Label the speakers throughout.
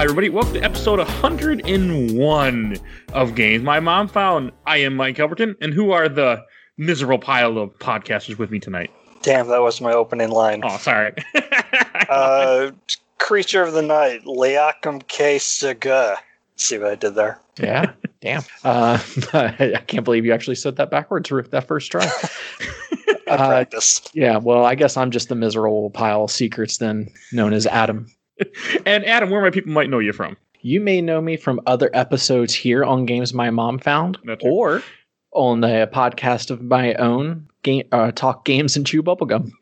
Speaker 1: Hi, everybody. Welcome to episode 101 of Games My Mom Found. I am Mike Elberton, and who are the miserable pile of podcasters with me tonight?
Speaker 2: Damn, that was my opening line.
Speaker 1: Oh, sorry.
Speaker 2: Uh, creature of the night, Leakum K. Saga. See what I did there?
Speaker 3: Yeah, damn. Uh, I can't believe you actually said that backwards for that first try. Uh,
Speaker 2: practice.
Speaker 3: yeah, well, I guess I'm just the miserable pile of secrets then, known as Adam.
Speaker 1: And Adam, where my people might know you from?
Speaker 3: You may know me from other episodes here on Games My Mom Found, or on a podcast of my own, game, uh, Talk Games and Chew Bubblegum.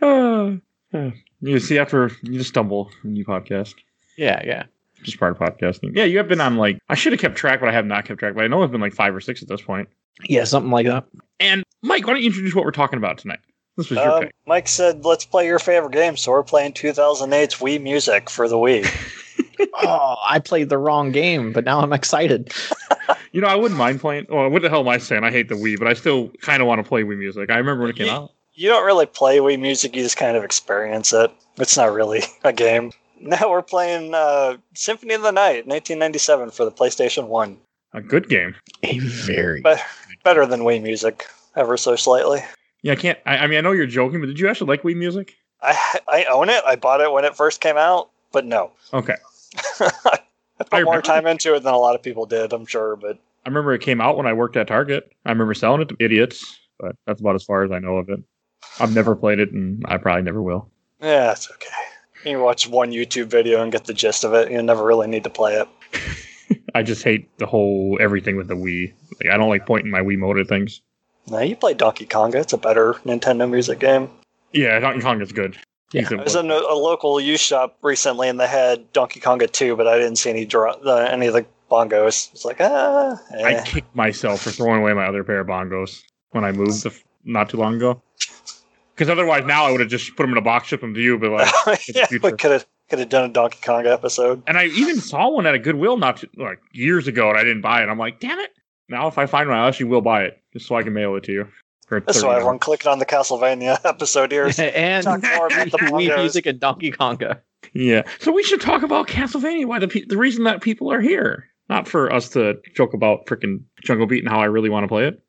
Speaker 1: Uh, uh, you see, after you just stumble when you podcast.
Speaker 3: Yeah, yeah.
Speaker 1: Just part of podcasting. Yeah, you have been on like I should have kept track, but I have not kept track. But I know I've been like five or six at this point.
Speaker 3: Yeah, something like that.
Speaker 1: And Mike, why don't you introduce what we're talking about tonight? This was your
Speaker 2: Um,
Speaker 1: pick.
Speaker 2: Mike said, let's play your favorite game. So we're playing 2008's Wii Music for the Wii.
Speaker 3: oh, I played the wrong game, but now I'm excited.
Speaker 1: You know, I wouldn't mind playing. Well, what the hell am I saying? I hate the Wii, but I still kind of want to play Wii Music. I remember when it came
Speaker 2: Yeah.
Speaker 1: out.
Speaker 2: You don't really play Wii Music, you just kind of experience it. It's not really a game. Now we're playing uh, Symphony of the Night, 1997 for the PlayStation 1.
Speaker 1: A good game.
Speaker 3: A very
Speaker 2: But better than Wii Music, ever so slightly.
Speaker 1: Yeah, I can't. I, I mean, I know you're joking, but did you actually like Wii Music?
Speaker 2: I I own it. I bought it when it first came out, but no.
Speaker 1: Okay.
Speaker 2: I put
Speaker 1: I
Speaker 2: more time into it than a lot of people did, I'm sure. But
Speaker 1: I remember it came out when I worked at Target. I remember selling it to idiots, but that's about as far as I know of it. I've never played it, and I probably never will.
Speaker 2: yeah, it's okay. You watch one YouTube video and get the gist of it. You never really need to play it.
Speaker 1: I just hate the whole everything with the Wii. Like, I don't like pointing my Wiimote at things.
Speaker 2: Now you play Donkey Konga. It's a better Nintendo music game.
Speaker 1: Yeah, Donkey Kong is good.
Speaker 3: Yeah.
Speaker 1: He's a-
Speaker 2: I was in a, a local used shop recently, and they had Donkey Konga 2, but I didn't see any dra- uh, any of the bongos. It's like ah,
Speaker 1: I
Speaker 2: eh.
Speaker 1: kicked myself for throwing away my other pair of bongos when I moved the, not too long ago. Because otherwise, now I would have just put them in a box, shipped them to you. But like,
Speaker 2: yeah, we could have could have done a Donkey Konga episode.
Speaker 1: and I even saw one at a Goodwill not too, like years ago, and I didn't buy it. I'm like, damn it! Now if I find one, I actually will buy it just so I can mail it to you. For
Speaker 2: That's why everyone clicked on the Castlevania episode here.
Speaker 3: and
Speaker 2: Talk more about the
Speaker 3: Wii. Music and Donkey Konga.
Speaker 1: Yeah. So we should talk about Castlevania. Why the pe- the reason that people are here, not for us to joke about freaking Jungle Beat and how I really want to play it.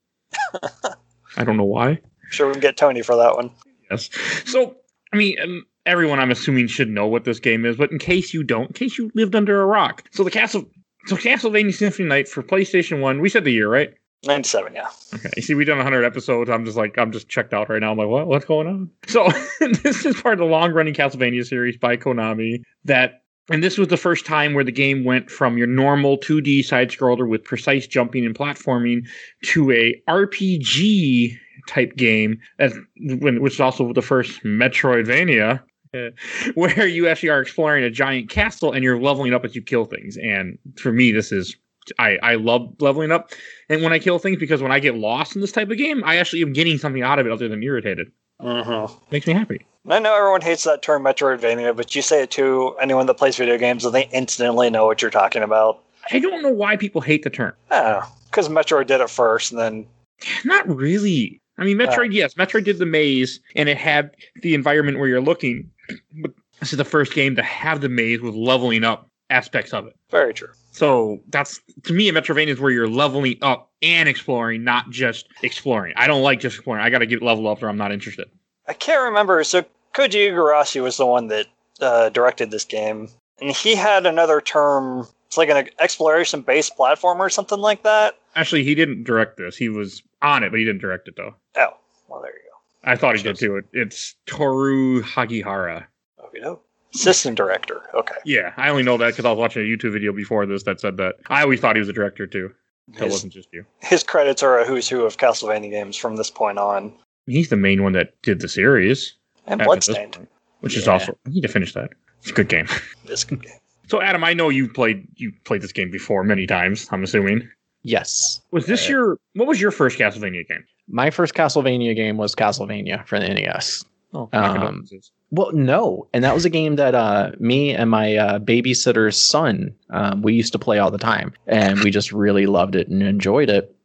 Speaker 1: I don't know why.
Speaker 2: sure we can get Tony for that one.
Speaker 1: Yes. So I mean, um, everyone I'm assuming should know what this game is, but in case you don't, in case you lived under a rock, so the Castle. So Castlevania Symphony Night for PlayStation One. We said the year, right?
Speaker 2: 97, yeah.
Speaker 1: Okay. You see, we've done 100 episodes. I'm just like, I'm just checked out right now. I'm like, what? What's going on? So this is part of the long-running Castlevania series by Konami. That, and this was the first time where the game went from your normal 2D side scroller with precise jumping and platforming to a RPG type game, as when which is also the first Metroidvania. Uh, Where you actually are exploring a giant castle and you're leveling up as you kill things, and for me, this is I I love leveling up and when I kill things because when I get lost in this type of game, I actually am getting something out of it other than irritated.
Speaker 2: Mm-hmm.
Speaker 1: Makes me happy.
Speaker 2: I know everyone hates that term Metroidvania, but you say it to anyone that plays video games and they instantly know what you're talking about.
Speaker 1: I don't know why people hate the term.
Speaker 2: Oh, because Metroid did it first, and then
Speaker 1: Not really. I mean, Metroid, yes, Metroid did the maze and it had the environment where you're looking. But this is the first game to have the maze with leveling up aspects of it.
Speaker 2: very true.
Speaker 1: So that's to me, a Metroidvania is where you're leveling up and exploring, not just exploring. I don't like just exploring. I got to get level up or I'm not interested.
Speaker 2: I can't remember. So Koji Igarashi was the one that uh, directed this game, and he had another term. It's like an exploration-based platform or something like that.
Speaker 1: Actually, he didn't direct this. He was on it, but he didn't direct it though.
Speaker 2: Oh, well, there you
Speaker 1: I thought he did too. It, it's Toru Hagihara.
Speaker 2: go. Okay, no. Assistant director. Okay.
Speaker 1: Yeah, I only know that because I was watching a YouTube video before this that said that. I always thought he was a director too. That
Speaker 2: His,
Speaker 1: wasn't just you.
Speaker 2: his credits are a who's who of Castlevania games from this point on.
Speaker 1: He's the main one that did the series.
Speaker 2: And
Speaker 1: at this
Speaker 2: Bloodstained.
Speaker 1: point, which is
Speaker 3: Yeah.
Speaker 1: also I need to finish that. It's a good game.
Speaker 2: This good game.
Speaker 1: So Adam, I know you played you played this game before many times. I'm assuming.
Speaker 3: Yes.
Speaker 1: Was this
Speaker 3: Uh,
Speaker 1: your what was your first Castlevania game?
Speaker 3: My first Castlevania game was Castlevania for the NES.
Speaker 1: Oh,
Speaker 3: Um, Well, no, and that was a game that uh, me and my uh, babysitter's son um, we used to play all the time, and we just really loved it and enjoyed it.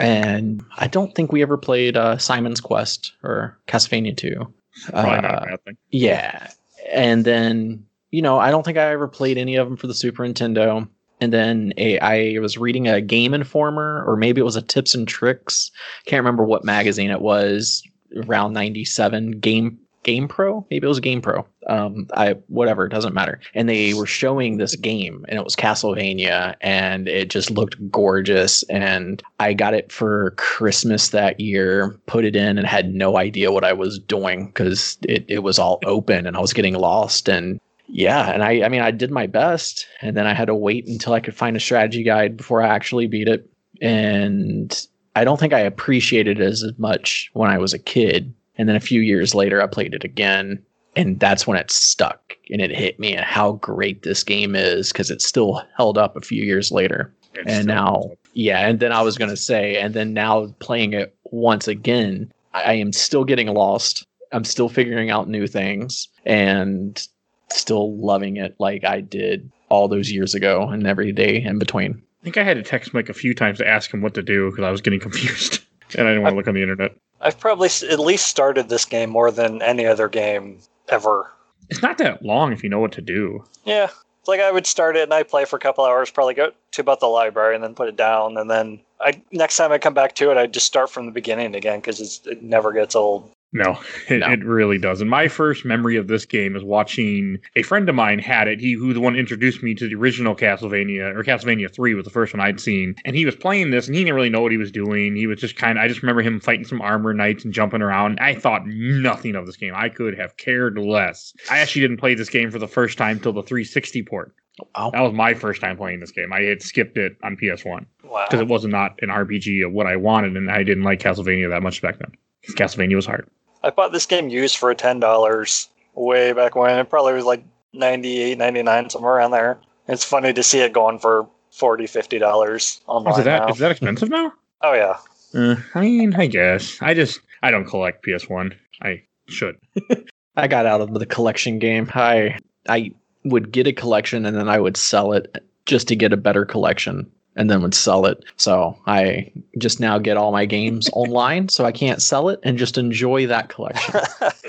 Speaker 3: And I don't think we ever played uh, Simon's Quest or Castlevania Two.
Speaker 1: Probably not
Speaker 3: Uh,
Speaker 1: a bad thing.
Speaker 3: yeah, and then you know, I don't think I ever played any of them for the Super Nintendo. And then a, I was reading a Game Informer, or maybe it was a Tips and Tricks. Can't remember what magazine it was. Around '97, Game Game Pro, maybe it was Game Pro. Um, I whatever, it doesn't matter. And they were showing this game, and it was Castlevania, and it just looked gorgeous. And I got it for Christmas that year, put it in, and had no idea what I was doing because it, it was all open, and I was getting lost. And yeah, and I I mean I did my best, and then I had to wait until I could find a strategy guide before I actually beat it. And I don't think I appreciated it as much when I was a kid. And then a few years later, I played it again, and that's when it stuck and it hit me how great this game is because it still held up a few years later.
Speaker 1: It's
Speaker 3: and now, yeah, and then I was gonna say, and then now playing it once again, I I am still getting lost. I'm still figuring out new things and still loving it like I did all those years ago and every day in between.
Speaker 1: I think I had to text Mike a few times to ask him what to do because I was getting confused and I didn't want to look on the internet.
Speaker 2: I've probably at least started this game more than any other game ever.
Speaker 1: It's not that long if you know what to do.
Speaker 2: Yeah. It's like I would start it and I play for a couple hours, probably go to about the library and then put it down. And then I next time I come back to it, I just start from the beginning again because it never gets old.
Speaker 1: No, it,
Speaker 3: No.
Speaker 1: it really doesn't. My first memory of this game is watching a friend of mine had it. He who the one introduced me to the original Castlevania or Castlevania Three was the first one I'd seen, and he was playing this and he didn't really know what he was doing. He was just kind of. I just remember him fighting some armor knights and jumping around. I thought nothing of this game. I could have cared less. I actually didn't play this game for the first time till the 360 port.
Speaker 3: Wow.
Speaker 1: That was my first time playing this game. I had skipped it on PS1
Speaker 2: Wow.
Speaker 1: because it wasn't not an RPG of what I wanted, and I didn't like Castlevania that much back then. 'Cause Castlevania was hard.
Speaker 2: I bought this game used for ten dollars way back when. It probably was like 98 99 somewhere around there. It's funny to see it going for 40 50 dollars online
Speaker 1: Is that
Speaker 2: now.
Speaker 1: is that expensive now?
Speaker 2: oh yeah.
Speaker 1: Uh, I mean, I guess. I just I don't collect PS1. I should.
Speaker 3: I got out of the collection game. I I would get a collection and then I would sell it just to get a better collection and then would sell it. So I just now get all my games online so I can't sell it and just enjoy that collection.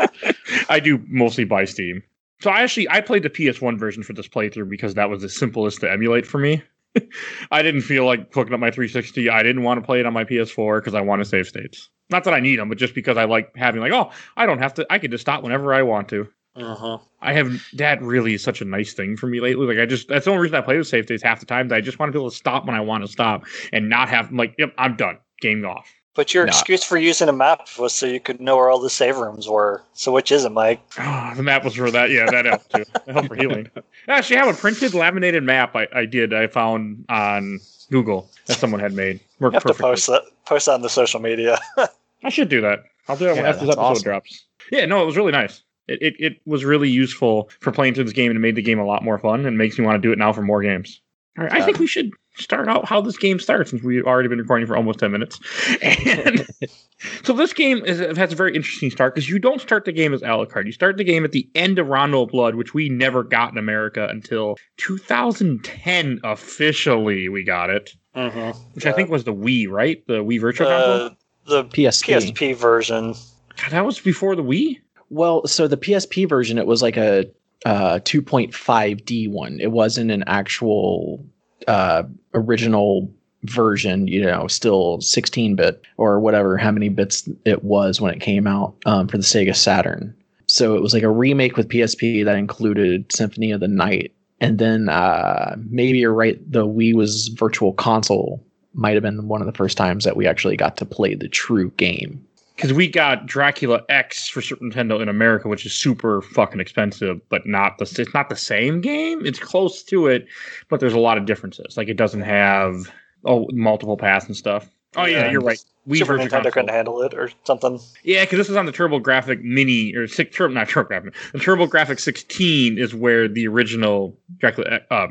Speaker 1: I do mostly buy Steam. So I actually I played the PS1 version for this playthrough because that was the simplest to emulate for me. I didn't feel like hooking up my 360. I didn't want to play it on my PS4 because I want to save states. Not that I need them, but just because I like having like, oh, I don't have to. I can just stop whenever I want to.
Speaker 2: Uh-huh.
Speaker 1: I have that really is such a nice thing for me lately. Like I just that's the only reason I play with save states half the time. That I just want to be able to stop when I want to stop and not have like, yep, I'm done. Game off.
Speaker 2: But your
Speaker 3: No.
Speaker 2: excuse for using a map was so you could know where all the save rooms were. So which is it, Mike?
Speaker 1: Oh, the map was for that. Yeah, that helped too. That helped for healing. I actually have a printed laminated map. I, I did. I found on Google that someone had made.
Speaker 2: You
Speaker 1: Worked
Speaker 2: have to
Speaker 1: perfectly.
Speaker 2: post that post that on the social media.
Speaker 1: I should do that. I'll do that
Speaker 3: Yeah,
Speaker 1: after this episode
Speaker 3: awesome.
Speaker 1: drops. Yeah, no, it was really nice. It, it it was really useful for playing through this game and it made the game a lot more fun and makes me want to do it now for more games. All right, I think we should start out how this game starts since we've already been recording for almost 10 minutes. And so this game is, has a very interesting start because you don't start the game as Alucard. You start the game at the end of Rondo of Blood, which we never got in America until 2010 officially. We got it,
Speaker 2: mm-hmm.
Speaker 1: which I think was the Wii, right? The Wii Virtual Console.
Speaker 2: uh, the
Speaker 3: PSP.
Speaker 2: PSP version.
Speaker 1: God, that was before the Wii.
Speaker 3: Well, so the PSP version, it was like a uh, 2.5D one. It wasn't an actual uh, original version, you know, still 16 bit or whatever, how many bits it was when it came out um, for the Sega Saturn. So it was like a remake with PSP that included Symphony of the Night. And then uh, maybe you're right, the Wii was virtual console. Might have been one of the first times that we actually got to play the true game.
Speaker 1: Because we got Dracula X for Super Nintendo in America, which is super fucking expensive, but not the it's not the same game. It's close to it, but there's a lot of differences. Like it doesn't have oh multiple paths and stuff. Oh yeah,
Speaker 2: Yeah.
Speaker 1: you're right. We
Speaker 2: Super Nintendo
Speaker 1: Console.
Speaker 2: couldn't handle it or something.
Speaker 1: Yeah, because this is on the TurboGrafx Mini or six, Tur- not TurboGrafx. The TurboGrafx 16 is where the original Dracula uh,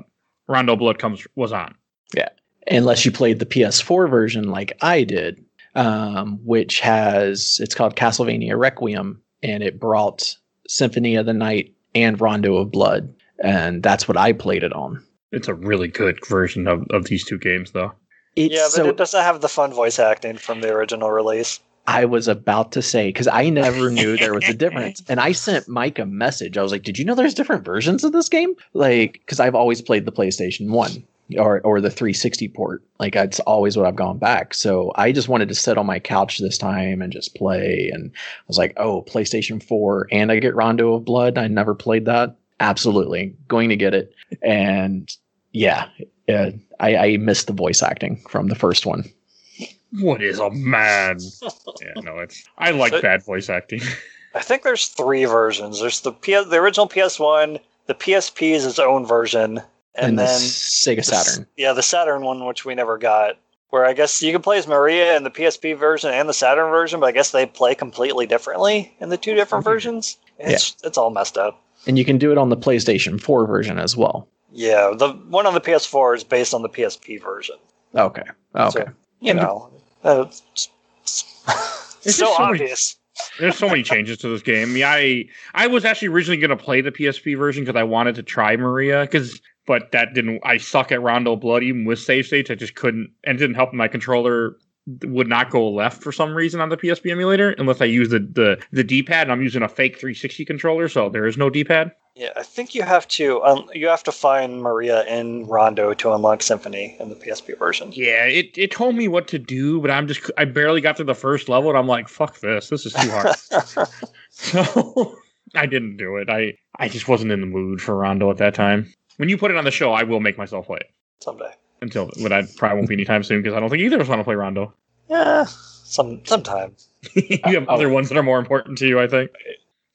Speaker 1: Rondo Blood comes was on.
Speaker 3: Yeah, unless you played the PS4 version like I did, um, which has it's called Castlevania Requiem, and it brought Symphony of the Night and Rondo of Blood, and that's what I played it on.
Speaker 1: It's a really good version of, of these two games, though.
Speaker 3: It's
Speaker 2: yeah, but
Speaker 3: so
Speaker 2: it doesn't have the fun voice acting from the original release.
Speaker 3: I was about to say because I never knew there was a difference, and I sent Mike a message. I was like, "Did you know there's different versions of this game?" Like, because I've always played the PlayStation One or or the 360 port. Like, it's always what I've gone back. So I just wanted to sit on my couch this time and just play. And I was like, "Oh, PlayStation 4, and I get Rondo of Blood. I never played that. Absolutely going to get it." And yeah, uh, I, I missed the voice acting from the first one.
Speaker 1: What is a man? yeah, no, it's. I like
Speaker 2: So-
Speaker 1: bad voice acting.
Speaker 2: I think there's three versions. There's the PS, the original PS1, the PSP is its own version, and,
Speaker 3: And,
Speaker 2: then
Speaker 3: Sega
Speaker 2: the s-
Speaker 3: Saturn.
Speaker 2: yeah, the Saturn one, which we never got. Where I guess you can play as Maria in the PSP version and the Saturn version, but I guess they play completely differently in the two different
Speaker 1: Okay.
Speaker 2: versions. It's it's all messed up.
Speaker 3: And you can do it on the PlayStation 4 version as well.
Speaker 2: Yeah, the one on the PS4 is based on the PSP version.
Speaker 3: Okay. Okay.
Speaker 2: So, you
Speaker 1: And
Speaker 2: know, uh, it's, it's
Speaker 1: It's
Speaker 2: so
Speaker 1: just so many-
Speaker 2: obvious.
Speaker 1: There's so many changes to this game. I mean, I I was actually originally going to play the PSP version because I wanted to try Maria, because but that didn't. I suck at Rondo Blood even with save states. I just couldn't, and it didn't help. My controller would not go left for some reason on the PSP emulator unless I use the the the D-pad. And I'm using a fake 360 controller, so there is no D-pad.
Speaker 2: Yeah, I think you have to um, you have to find Maria in Rondo to unlock Symphony in the PSP version.
Speaker 1: Yeah, it, it told me what to do, but I'm just I barely got to the first level, and I'm like, fuck this, this is too hard. so I didn't do it. I I just wasn't in the mood for Rondo at that time. When you put it on the show, I will make myself play it.
Speaker 2: Someday.
Speaker 1: Until, but I probably won't be anytime soon because I don't think either of us want to play Rondo.
Speaker 2: Yeah, some sometime.
Speaker 1: you have
Speaker 3: Oh.
Speaker 1: other ones that are more important to you, I think.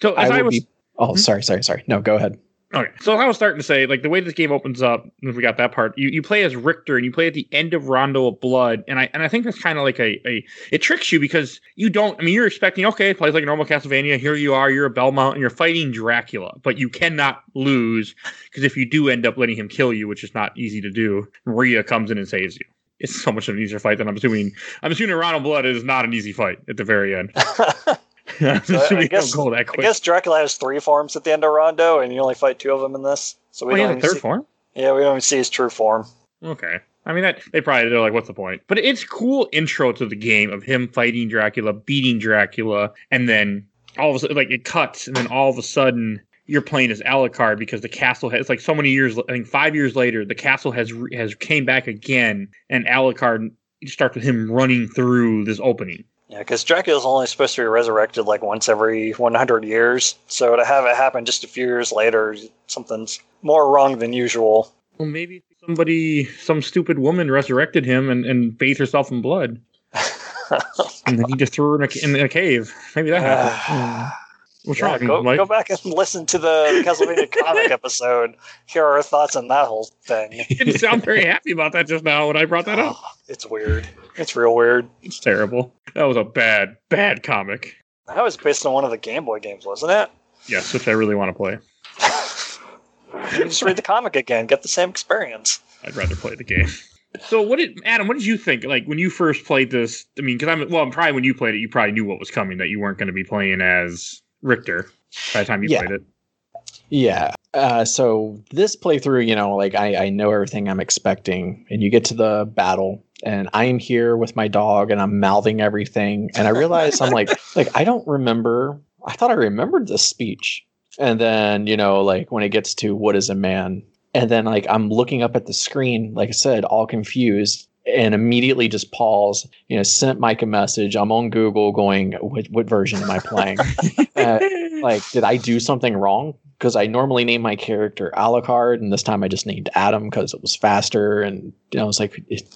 Speaker 1: So as
Speaker 3: I
Speaker 1: I, was
Speaker 3: be. Oh,
Speaker 1: Hmm?
Speaker 3: sorry, sorry, sorry. No, go ahead.
Speaker 1: Okay. So I was starting to say, like the way this game opens up, if we got that part, you, you play as Richter and you play at the end of Rondo of Blood, and I and I think that's kind of like a, a it tricks you because you don't. I mean, you're expecting okay, it plays like normal Castlevania. Here you are, you're a Belmont, and you're fighting Dracula, but you cannot lose because if you do end up letting him kill you, which is not easy to do, Maria comes in and saves you. It's so much of an easier fight than I'm assuming. I'm assuming Rondo of Blood is not an easy fight at the very end.
Speaker 2: So I- I
Speaker 1: assuming it
Speaker 2: guess-
Speaker 1: go that
Speaker 2: I guess Dracula has three forms at the end of Rondo, and you only fight two of them in this. So we
Speaker 1: oh,
Speaker 2: don't
Speaker 1: the
Speaker 2: even
Speaker 1: third
Speaker 2: see,
Speaker 1: form.
Speaker 2: yeah we don't even see his true form.
Speaker 1: Okay. I mean that they probably they're like, what's the point? But it's cool intro to the game of him fighting Dracula, beating Dracula, and then all of a sudden like it cuts, and then all of a sudden you're playing as Alucard because the castle has like so many years I think five years later, the castle has has came back again, and Alucard starts with him running through this opening.
Speaker 2: Yeah, because Dracula's only supposed to be resurrected like once every 100 years. So to have it happen just a few years later, something's more wrong than usual.
Speaker 1: Well, maybe somebody, some stupid woman resurrected him and, and bathed herself in blood, and then he just threw her in a, in a cave. Maybe that happened. Hmm. What's
Speaker 2: Yeah,
Speaker 1: wrong,
Speaker 2: go,
Speaker 1: Mike?
Speaker 2: go back and listen to the Castlevania comic episode. Here are our thoughts on that whole thing.
Speaker 1: You didn't sound very happy about that just now when I brought that up.
Speaker 2: Oh, it's weird. It's real weird.
Speaker 1: It's terrible. That was a bad, bad comic.
Speaker 2: That was based on one of the Game Boy games, wasn't it?
Speaker 1: Yes, which I really want to play.
Speaker 2: Just read the comic again, get the same experience.
Speaker 1: I'd rather play the game. So, what did Adam? What did you think? Like when you first played this? I mean, because I'm well, probably when you played it, you probably knew what was coming. That you weren't going to be playing as Richter by the time you
Speaker 3: Yeah.
Speaker 1: played it.
Speaker 3: Yeah. Uh, so this playthrough, you know, like I, I know everything I'm expecting, and you get to the battle, and I'm here with my dog, and I'm mouthing everything, and I realize I'm like, like I don't remember. I thought I remembered this speech, and then you know, like when it gets to what is a man, and then like I'm looking up at the screen, like I said, all confused, and immediately just pause. You know, sent Mike a message. I'm on Google, going, what, what version am I playing? Uh, like did i do something wrong because i normally name my character alucard and this time i just named adam because it was faster and you know it's like it,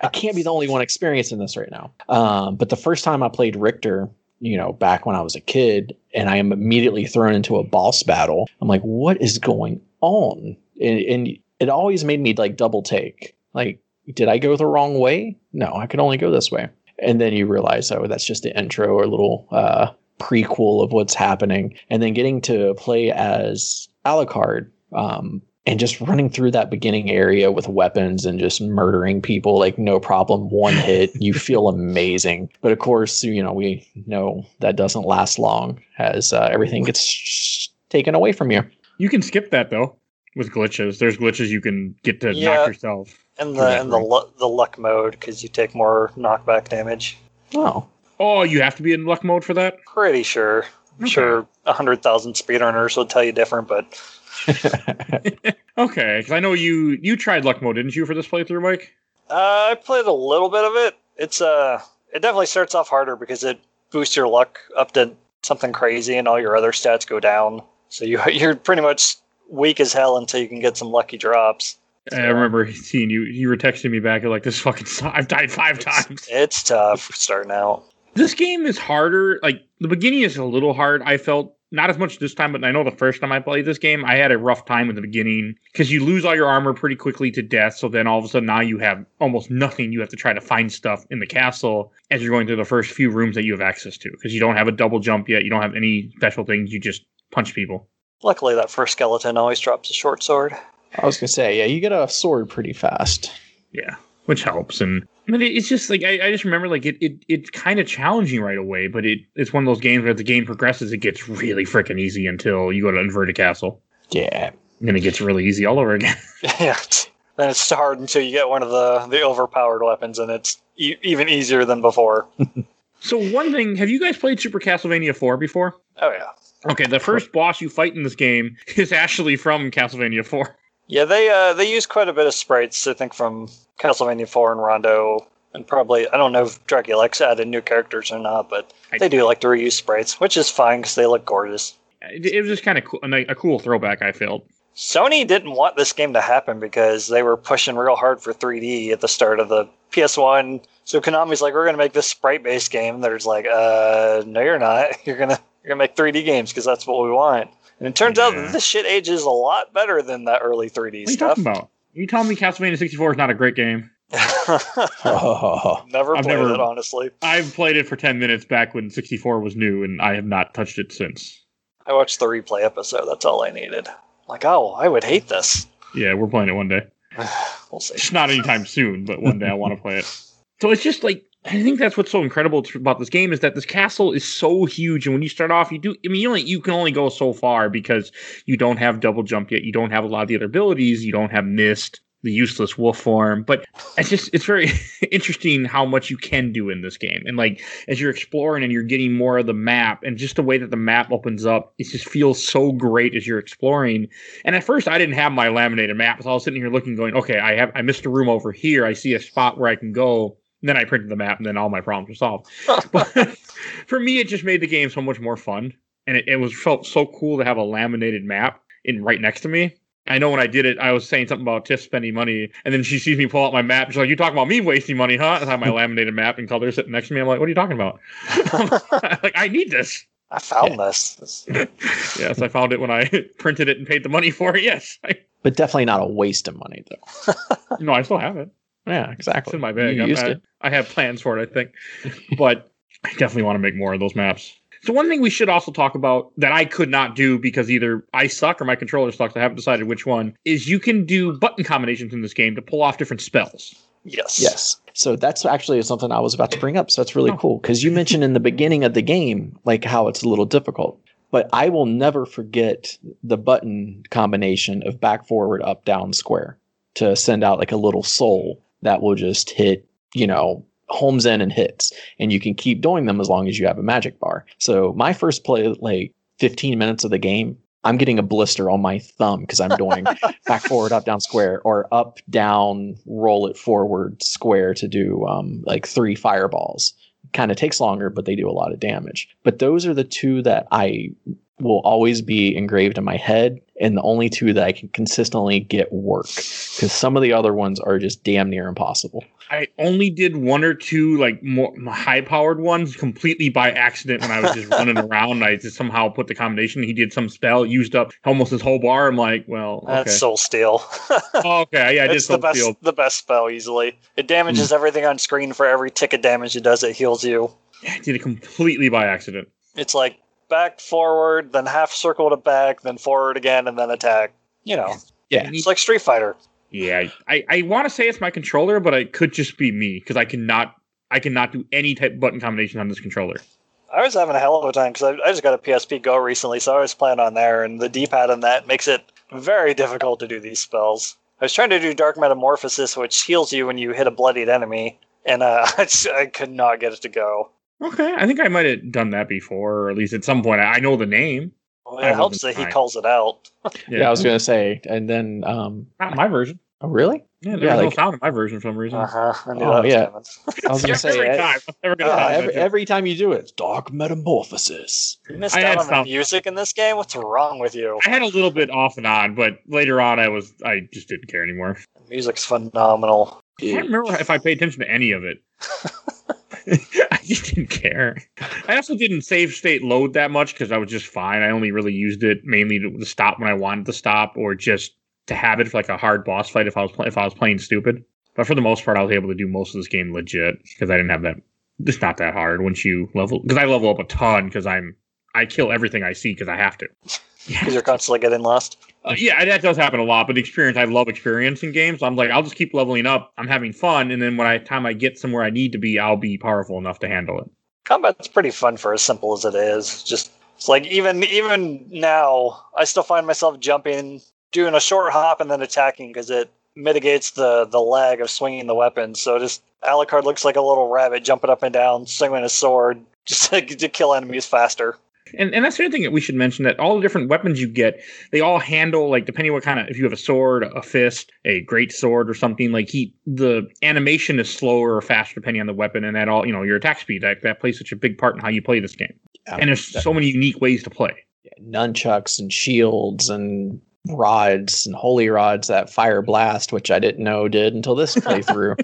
Speaker 3: i can't be the only one experiencing this right now um, but the first time i played richter you know back when i was a kid and i am immediately thrown into a boss battle i'm like what is going on and, and it always made me like double take like did i go the wrong way no i could only go this way and then you realize oh that's just the intro or little uh prequel of what's happening, and then getting to play as Alucard, um, and just running through that beginning area with weapons and just murdering people like no problem, one hit. You feel amazing, but of course, you know we know that doesn't last long as uh, everything gets sh- taken away from you.
Speaker 1: You can skip that though with glitches. There's glitches you can get to
Speaker 2: Yeah.
Speaker 1: knock yourself.
Speaker 2: In the in the
Speaker 1: right.
Speaker 2: lu- the luck mode, because you take more knockback damage.
Speaker 3: Oh,
Speaker 1: Oh, you have to be in luck mode for that.
Speaker 2: Pretty sure. I'm
Speaker 1: Okay.
Speaker 2: sure a hundred thousand speedrunners will tell you different, but
Speaker 1: Okay, because I know you you tried luck mode, didn't you, for this playthrough, Mike?
Speaker 2: uh, I played a little bit of it. It's uh, it definitely starts off harder because it boosts your luck up to something crazy, and all your other stats go down. So you you're pretty much weak as hell until you can get some lucky drops.
Speaker 1: I remember seeing you. You were texting me back. You're like, "This fucking. I've died five
Speaker 2: It's,
Speaker 1: times."
Speaker 2: it's tough starting out.
Speaker 1: This game is harder. Like the beginning is a little hard. I felt not as much this time, but I know the first time I played this game, I had a rough time in the beginning because you lose all your armor pretty quickly to death. So then all of a sudden now you have almost nothing. You have to try to find stuff in the castle as you're going through the first few rooms that you have access to because you don't have a double jump yet. You don't have any special things. You just punch people.
Speaker 2: Luckily, that first skeleton always drops a short sword.
Speaker 3: I was gonna say, yeah, you get a sword pretty fast.
Speaker 1: Yeah, which helps. And I mean, it's just like I, I just remember like it, it it's kind of challenging right away, but it it's one of those games where as the game progresses, it gets really freaking easy until you go to inverted castle,
Speaker 3: Yeah.
Speaker 1: and then it gets really easy all over again.
Speaker 2: yeah. Then it's hard until you get one of the the overpowered weapons, and it's e- even easier than before.
Speaker 1: so one thing, have you guys played Super Castlevania Four before?
Speaker 2: Oh yeah.
Speaker 1: Okay, the first boss you fight in this game is actually from Castlevania Four.
Speaker 2: Yeah, they uh they use quite a bit of sprites, I think, from Castlevania 4 and Rondo, and probably I don't know if Dracula X added new characters or not, but
Speaker 1: I-
Speaker 2: they do like to reuse sprites, which is fine because they look gorgeous.
Speaker 1: It, it was just kind of cool, a, cool throwback. I felt.
Speaker 2: Sony didn't want this game to happen because they were pushing real hard for 3D at the start of the PS1. So Konami's like, we're gonna make this sprite-based game. There's like, uh, no, you're not. You're gonna you're gonna make 3D games because that's what we want. And it turns out that this shit ages a lot better than that early 3D
Speaker 1: What are you
Speaker 2: stuff.
Speaker 1: talking about? You telling me Castlevania 64 is not a great game?
Speaker 3: Oh,
Speaker 2: never
Speaker 1: I've
Speaker 2: played
Speaker 1: never-
Speaker 2: it, honestly.
Speaker 1: I've played it for 10 minutes back when 64 was new, and I have not touched it since.
Speaker 2: I watched the replay episode. That's all I needed. Like, oh, I would hate this.
Speaker 1: Yeah, we're playing it one day.
Speaker 2: we'll see.
Speaker 1: It's not anytime soon, but one day I want to play it. So it's just like I think that's what's so incredible about this game is that this castle is so huge, and when you start off, you do. I mean, you only you can only go so far because you don't have double jump yet. You don't have a lot of the other abilities. You don't have mist, the useless wolf form. But it's just it's very interesting how much you can do in this game, and like as you're exploring and you're getting more of the map, and just the way that the map opens up, it just feels so great as you're exploring. And at first, I didn't have my laminated map, so I was sitting here looking, going, "Okay, I have I missed a room over here. I see a spot where I can go." And then I printed the map, and then all my problems were solved. but for me, it just made the game so much more fun, and it, it was felt so cool to have a laminated map in right next to me. I know when I did it, I was saying something about Tiff spending money, and then she sees me pull out my map. She's like, "You talking about me wasting money, huh?" I have my laminated map in color sitting next to me. I'm like, "What are you talking about?" like, I need this.
Speaker 2: I found this. This-
Speaker 1: Yes, I found it when I printed it and paid the money for it. Yes,
Speaker 3: but definitely not a waste of money, though.
Speaker 1: no, I still have it.
Speaker 3: Yeah, exactly.
Speaker 1: It's in my bag.
Speaker 3: You
Speaker 1: I,
Speaker 3: used
Speaker 1: I,
Speaker 3: it.
Speaker 1: I have plans for it, I think. but I definitely want to make more of those maps. So one thing we should also talk about that I could not do because either I suck or my controller sucks, I haven't decided which one, is you can do button combinations in this game to pull off different spells.
Speaker 2: yes.
Speaker 3: Yes. So that's actually something I was about to bring up. So that's really
Speaker 1: Oh.
Speaker 3: cool because you mentioned in the beginning of the game, like how it's a little difficult. But I will never forget the button combination of back, forward, up, down, square to send out like a little soul that will just hit, you know, homes in and hits. And you can keep doing them as long as you have a magic bar. So my first play, like 15 minutes of the game, I'm getting a blister on my thumb because I'm doing back, forward, up, down, square, or up, down, roll it forward, square to do um, like three fireballs. Kind of takes longer, but they do a lot of damage. But those are the two that I will always be engraved in my head, and the only two that I can consistently get work. Because some of the other ones are just damn near impossible.
Speaker 1: I only did one or two like more high powered ones completely by accident when I was just running around. I just somehow put the combination. He did some spell, used up almost his whole bar. I'm like, well, okay.
Speaker 2: That's Soul Steal.
Speaker 1: Oh, okay, yeah, I did
Speaker 2: it's the best
Speaker 1: field.
Speaker 2: the best spell easily. It damages mm. everything on screen for every tick of damage it does, it heals you.
Speaker 1: I did it completely by accident.
Speaker 2: It's like back forward, then half circle to back, then forward again, and then attack. You know.
Speaker 3: Yeah.
Speaker 2: It's like Street Fighter.
Speaker 1: Yeah, I, I want to say it's my controller, but it could just be me because I cannot I cannot do any type of button combination on this controller.
Speaker 2: I was having a hell of a time because I, I just got a PSP Go recently, so I was playing on there, and the D-pad on that makes it very difficult to do these spells. I was trying to do Dark Metamorphosis, which heals you when you hit a bloodied enemy, and uh, I, just, I could not get it to go.
Speaker 1: Okay, I think I might have done that before, or at least at some point. I I know the name.
Speaker 2: Well, it helps
Speaker 1: wasn't
Speaker 2: that he calls it out.
Speaker 3: Yeah, I was gonna say, and then um,
Speaker 1: not my version.
Speaker 3: oh, really?
Speaker 1: Yeah, there's
Speaker 3: Yeah,
Speaker 1: no
Speaker 3: like-
Speaker 1: sound in my version for some reason.
Speaker 2: Uh huh. I knew
Speaker 3: Oh, yeah. I was gonna say
Speaker 1: every time. Never gonna
Speaker 3: yeah,
Speaker 1: find
Speaker 3: every, every time you do it, it's dark metamorphosis.
Speaker 2: You missed
Speaker 1: I
Speaker 2: out
Speaker 1: had
Speaker 2: on the
Speaker 1: some-
Speaker 2: music in this game. What's wrong with you?
Speaker 1: I had a little bit off and on, but later on, I was I just didn't care anymore.
Speaker 2: Music's phenomenal.
Speaker 1: I can't remember if I paid attention to any of it. I just didn't care. I also didn't save state load that much because I was just fine. I only really used it mainly to, to stop when I wanted to stop, or just to have it for like a hard boss fight if I was if I was playing stupid. But for the most part, I was able to do most of this game legit because I didn't have that. It's not that hard once you level because I level up a ton because I'm I kill everything I see because I have to.
Speaker 2: Because you're constantly getting lost.
Speaker 1: Uh, yeah, that does happen a lot. But the experience, I love experience in games. I'm like, I'll just keep leveling up. I'm having fun, and then when I time I get somewhere I need to be, I'll be powerful enough to handle it.
Speaker 2: Combat's pretty fun for as simple as it is. Just it's like even even now, I still find myself jumping, doing a short hop, and then attacking because it mitigates the the lag of swinging the weapon. So just Alucard looks like a little rabbit jumping up and down, swinging a sword just to, to kill enemies faster.
Speaker 1: And and that's the other thing that we should mention that all the different weapons you get, they all handle like depending what kind of if you have a sword, a fist, a great sword, or something like he the animation is slower or faster depending on the weapon, and that all you know your attack speed that that plays such a big part in how you play this game.
Speaker 3: Yeah,
Speaker 1: And there's
Speaker 3: that-
Speaker 1: so many unique ways to play.
Speaker 3: nunchucks and shields and rods and holy rods that fire blast which i didn't know did until this playthrough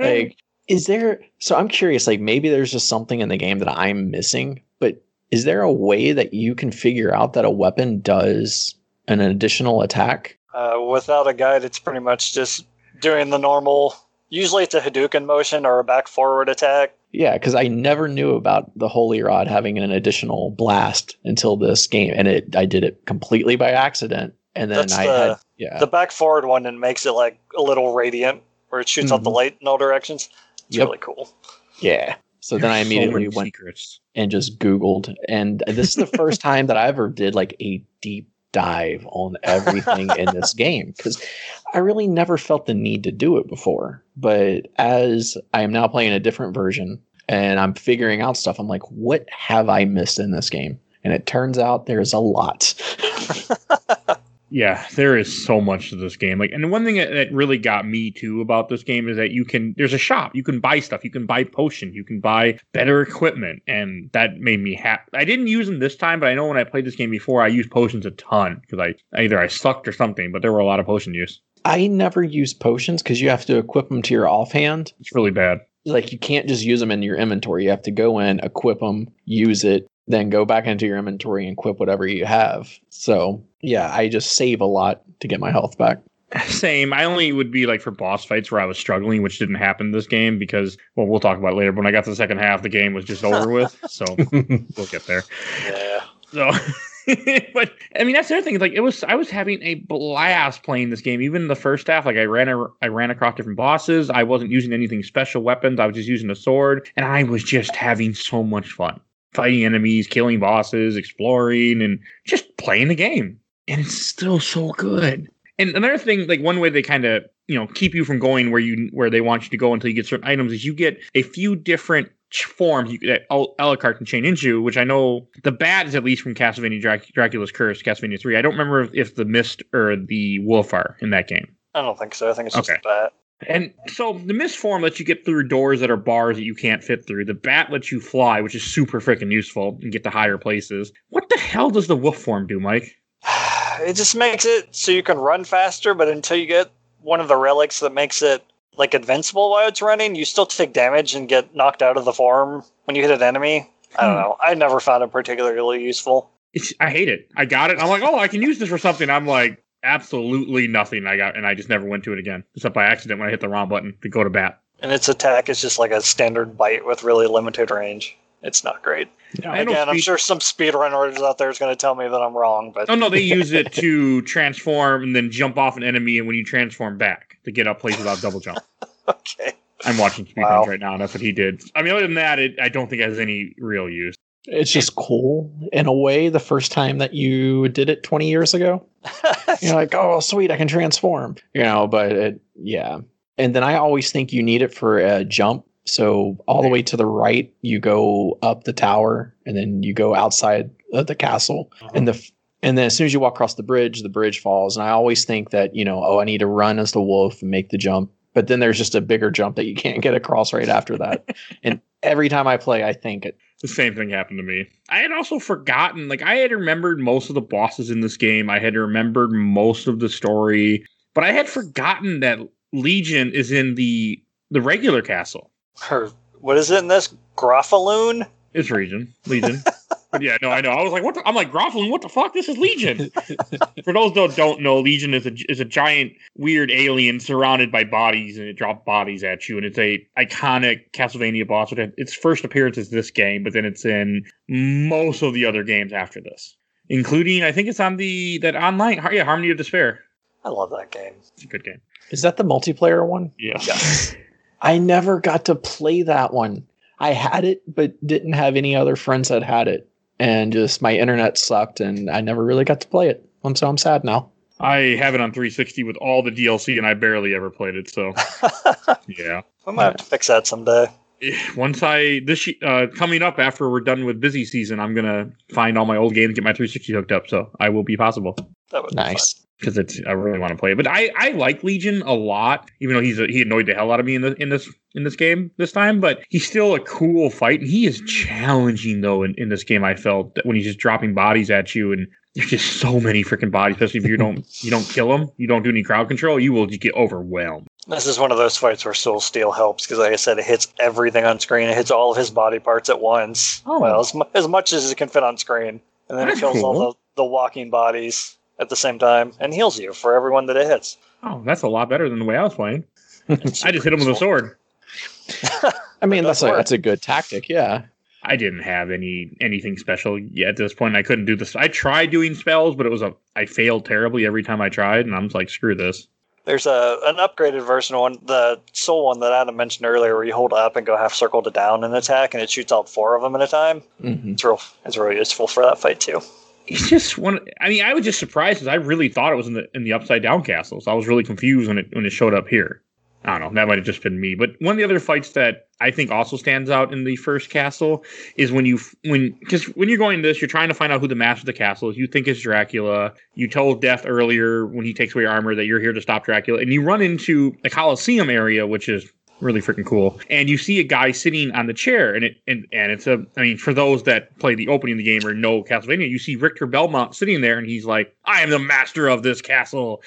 Speaker 3: like is there so i'm curious like maybe there's just something in the game that i'm missing but is there a way that you can figure out that a weapon does an additional attack
Speaker 2: Uh, without a guide, it's pretty much just doing the normal. Usually, it's a Hadouken motion or a back forward attack.
Speaker 3: yeah because i never knew about the holy rod having an additional blast until this game and it i did it completely by accident and then
Speaker 2: That's
Speaker 3: i
Speaker 2: the-
Speaker 3: had yeah
Speaker 2: The back forward one and makes it like a little radiant, where it shoots out the light in all directions. It's
Speaker 3: Yep.
Speaker 2: really cool.
Speaker 3: yeah so then i
Speaker 1: so
Speaker 3: immediately went
Speaker 1: secrets.
Speaker 3: and just Googled. And this is the first time that I ever did like a deep dive on everything in this game because I really never felt the need to do it before. But as I am now playing a different version and I'm figuring out stuff, I'm like, what have I missed in this game? And it turns out there's a lot.
Speaker 1: Yeah, there is so much to this game. Like, and one thing that, really got me too about this game is that you can. There's a shop. You can buy stuff. You can buy potions. You can buy better equipment, and that made me happy. I didn't use them this time, but I know when I played this game before, I used potions a ton because I either I sucked or something. But there were a lot of potion use.
Speaker 3: I never use potions because you have to equip them to your offhand.
Speaker 1: It's really bad.
Speaker 3: like you can't just use them in your inventory. You have to go in, equip them, use it, then go back into your inventory and equip whatever you have. So yeah, I just save a lot to get my health back.
Speaker 1: Same. I only would be like for boss fights where I was struggling, which didn't happen this game because, well, we'll talk about it later. But when I got to the second half, the game was just over with. So we'll get there.
Speaker 2: Yeah.
Speaker 1: So, but I mean, that's the other thing. Like, it was I was having a blast playing this game. Even the first half, like I ran a, I ran across different bosses. I wasn't using anything special weapons. I was just using a sword, and I was just having so much fun fighting enemies, killing bosses, exploring, and just playing the game. And it's still so good. And another thing, like one way they kind of you know keep you from going where you where they want you to go until you get certain items is you get a few different forms you, that Al- Alucard can change into, which I know the bat is at least from Castlevania Drac- Dracula's Curse, Castlevania 3. I don't remember if, if the Mist or the Wolf are in that game.
Speaker 2: I don't think so. I think it's just
Speaker 1: Okay.
Speaker 2: that.
Speaker 1: And so the Mist form lets you get through doors that are bars that you can't fit through. The bat lets you fly, which is super freaking useful and get to higher places. What the hell does the wolf form do, Mike?
Speaker 2: It just makes it so you can run faster, but until you get one of the relics that makes it like invincible while it's running, you still take damage and get knocked out of the form when you hit an enemy. I don't
Speaker 1: Hmm.
Speaker 2: know. I never found it particularly useful.
Speaker 1: It's, I hate it. I got it. I'm like, oh, I can use this for something. I'm like, absolutely nothing. I got, and I just never went to it again, except by accident when I hit the wrong button to go to bat.
Speaker 2: And its attack is just like a standard bite with really limited range. It's not great.
Speaker 1: Know
Speaker 2: Again, I'm sure some speedrunners out there is going to tell me that I'm wrong, but
Speaker 1: Oh no, they use it to transform and then jump off an enemy, and when you transform back to get up place without double jump.
Speaker 2: okay.
Speaker 1: I'm watching speedruns
Speaker 2: Wow.
Speaker 1: right now, and that's what he did. I mean, other than that, it, I don't think it has any real use.
Speaker 3: It's just cool in a way the first time that you did it 20 years ago. You're like, oh, sweet, I can transform. You know, but it, yeah. And then I always think you need it for a jump So all the way to the right, you go up the tower, and then you go outside of the castle, uh-huh. and the and then as soon as you walk across the bridge, the bridge falls. And I always think that you know, oh, I need to run as the wolf and make the jump, but then there's just a bigger jump that you can't get across right after that. and every time I play, I think it.
Speaker 1: The same thing happened to me. I had also forgotten, like, I had remembered most of the bosses in this game. I had remembered most of the story, but I had forgotten that Legion is in the the regular castle.
Speaker 2: Her, what is it in this? Granfaloon?
Speaker 1: It's Legion. Legion. but yeah, no, I know. I was like, what? The, I'm like, Grofflin, what the fuck? This is Legion. For those that don't know, Legion is a is a giant weird alien surrounded by bodies, and it drops bodies at you. And it's a iconic Castlevania boss. It had- Its first appearance is this game, but then it's in most of the other games after this, including I think it's on the that online. Yeah, Harmony of Despair.
Speaker 2: I love that game.
Speaker 1: It's a good game.
Speaker 3: Is that the multiplayer one?
Speaker 1: Yeah.
Speaker 2: Yes.
Speaker 3: I never got to play that one. I had it, but didn't have any other friends that had it, and just my internet sucked, and I never really got to play it. I'm so I'm sad now.
Speaker 1: I have it on 360 with all the DLC, and I barely ever played it. So yeah.
Speaker 2: I might have to fix that someday.
Speaker 1: Eh, once I this uh coming up after we're done with busy season, I'm gonna find all my old games, get my 360 hooked up, so I will be possible
Speaker 2: That would be fun.
Speaker 3: Nice.
Speaker 1: because it's I really want to play it. But I I like Legion a lot, even though he's a, he annoyed the hell out of me in the in this in this game this time. But he's still a cool fight, and he is challenging though in, in this game. I felt that when he's just dropping bodies at you, and there's just so many freaking bodies, especially if you don't you don't kill him, you don't do any crowd control, you will just get overwhelmed.
Speaker 2: This is one of those fights where Soul Steal helps because, like I said, it hits everything on screen. It hits all of his body parts at once.
Speaker 1: Oh.
Speaker 2: Well, as, as much as it can fit on screen, and then
Speaker 1: That's
Speaker 2: it kills all the, the walking bodies at the same time and heals you for everyone that it hits.
Speaker 1: Oh, that's a lot better than the way I was playing. I just hit him with a sword.
Speaker 3: I mean, that's a
Speaker 2: work.
Speaker 3: that's a good tactic. Yeah.
Speaker 1: I didn't have any anything special yet at this point. I couldn't do this. I tried doing spells, but it was a I failed terribly every time I tried, and I'm just like, screw this.
Speaker 2: There's a an upgraded version of one, the Soul one that Adam mentioned earlier, where you hold up and go half circle to down and attack, and it shoots out four of them at a time.
Speaker 3: hmm
Speaker 2: It's real. It's really useful for that fight too.
Speaker 1: It's just one. I mean, I was just surprised because I really thought it was in the in the upside down castle. So I was really confused when it when it showed up here. I don't know. That might have just been me. But one of the other fights that I think also stands out in the first castle is when you when because when you're going this, you're trying to find out who the master of the castle is. You think it's Dracula. You told Death earlier when he takes away your armor that you're here to stop Dracula, and you run into the Colosseum area, which is really freaking cool. And you see a guy sitting on the chair, and it and and it's a. I mean, for those that play the opening of the game or know Castlevania, you see Richter Belmont sitting there, and he's like, "I am the master of this castle."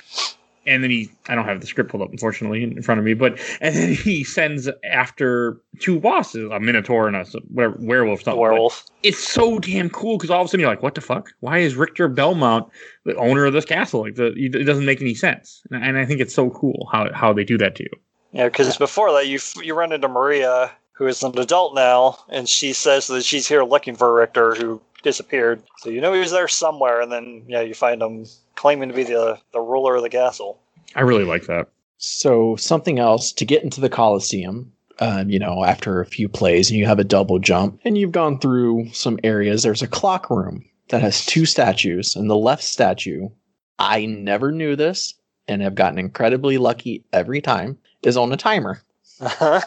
Speaker 1: And then he, I don't have the script pulled up, unfortunately, in front of me, but and then he sends after two bosses, a Minotaur and a whatever werewolf. Something.
Speaker 2: werewolf.
Speaker 1: It's so damn cool because all of a sudden you're like, "What the fuck? Why is Richter Belmont the owner of this castle?" Like, the, it doesn't make any sense. And, and I think it's so cool how how they do that to you.
Speaker 2: Yeah, because before that, you you run into Maria, who is an adult now, and she says that she's here looking for Richter, who disappeared. So you know he was there somewhere, and then yeah, you find him claiming to be the the ruler of the castle.
Speaker 1: I really like that.
Speaker 3: So something else to get into the Coliseum. Um, you know, after a few plays, and you have a double jump, and you've gone through some areas. There's a clock room that has two statues, and the left statue, I never knew this, and have gotten incredibly lucky every time, is on a timer. this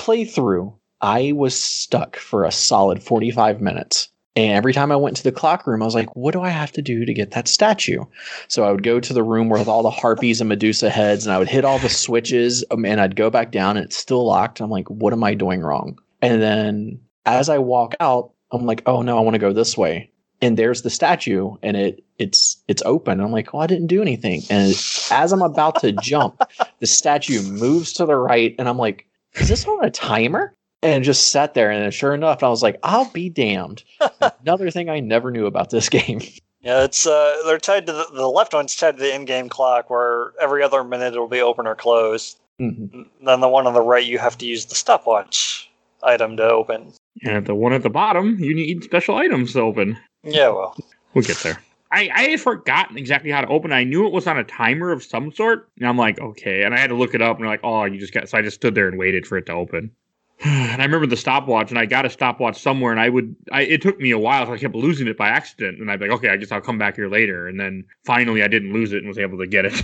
Speaker 3: playthrough, I was stuck for a solid 45 minutes. And every time I went to the clock room, I was like, what do I have to do to get that statue? So I would go to the room with all the harpies and Medusa heads, and I would hit all the switches, um, and I'd go back down, and it's still locked. I'm like, what am I doing wrong? And then as I walk out, I'm like, oh no, I want to go this way. And there's the statue, and it it's it's open. I'm like, oh I didn't do anything. And as I'm about to jump, the statue moves to the right, and I'm like, is this on a timer? And just sat there, and sure enough, I was like, I'll be damned. Another thing I never knew about this game.
Speaker 2: yeah, it's uh, they're tied to the, the left one's tied to the in-game clock, where every other minute it'll be open or closed.
Speaker 3: Mhm.
Speaker 2: Then the one on the right, you have to use the stopwatch item to open.
Speaker 1: And the one at the bottom, you need special items to open.
Speaker 2: Yeah, well,
Speaker 1: We'll get there. I, I had forgotten exactly how to open. It. I knew it was on a timer of some sort. And I'm like, okay. And I had to look it up and they're like, oh, you just got so I just stood there and waited for it to open. And I remember the stopwatch, and I got a stopwatch somewhere, and I would. I, it took me a while, so I kept losing it by accident, and I'd be like, "Okay, I guess I'll come back here later." And then finally, I didn't lose it and was able to get it.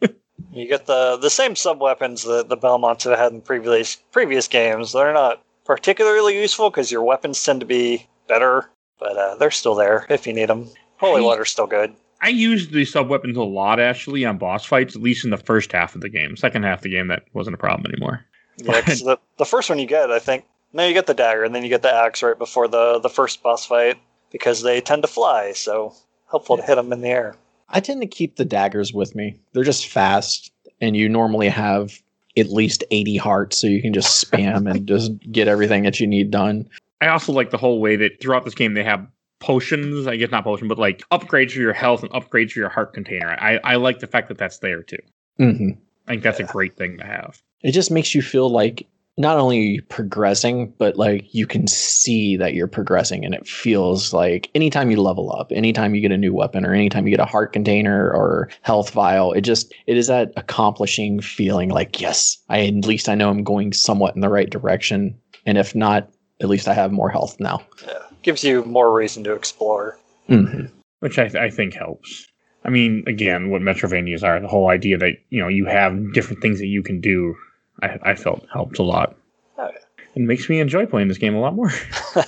Speaker 2: You get the the same sub weapons that the Belmonts have had in previous previous games. They're not particularly useful because your weapons tend to be better, but uh, they're still there if you need them. Holy
Speaker 1: I-
Speaker 2: water's still good.
Speaker 1: I used the sub weapons a lot actually on boss fights, at least in the first half of the game. Second half of the game, that wasn't a problem anymore.
Speaker 2: Yeah, 'cause the the first one you get, I think. No, you get the dagger, and then you get the axe right before the the first boss fight because they tend to fly. So helpful to hit them in the air.
Speaker 3: I tend to keep the daggers with me. They're just fast, and you normally have at least 80 hearts, so you can just spam and just get everything that you need done.
Speaker 1: I also like the whole way that throughout this game they have potions. I guess not potion, but like upgrades for your health and upgrades for your heart container. I, I like the fact that that's there too.
Speaker 3: hmm
Speaker 1: I think that's
Speaker 2: Yeah.
Speaker 1: a great thing to have.
Speaker 3: It just makes you feel like not only are you progressing, but like you can see that you're progressing, and it feels like anytime you level up, anytime you get a new weapon, or anytime you get a heart container or health vial, it just it is that accomplishing feeling. Like yes, I at least I know I'm going somewhat in the right direction, and if not, at least I have more health now.
Speaker 2: Yeah, gives you more reason to explore.
Speaker 3: hmm
Speaker 1: which I, I think helps. I mean, again, what Metroidvanias are, the whole idea that you know you have different things that you can do, I, I felt helped a lot.
Speaker 2: Oh, yeah.
Speaker 1: It makes me enjoy playing this game a lot more.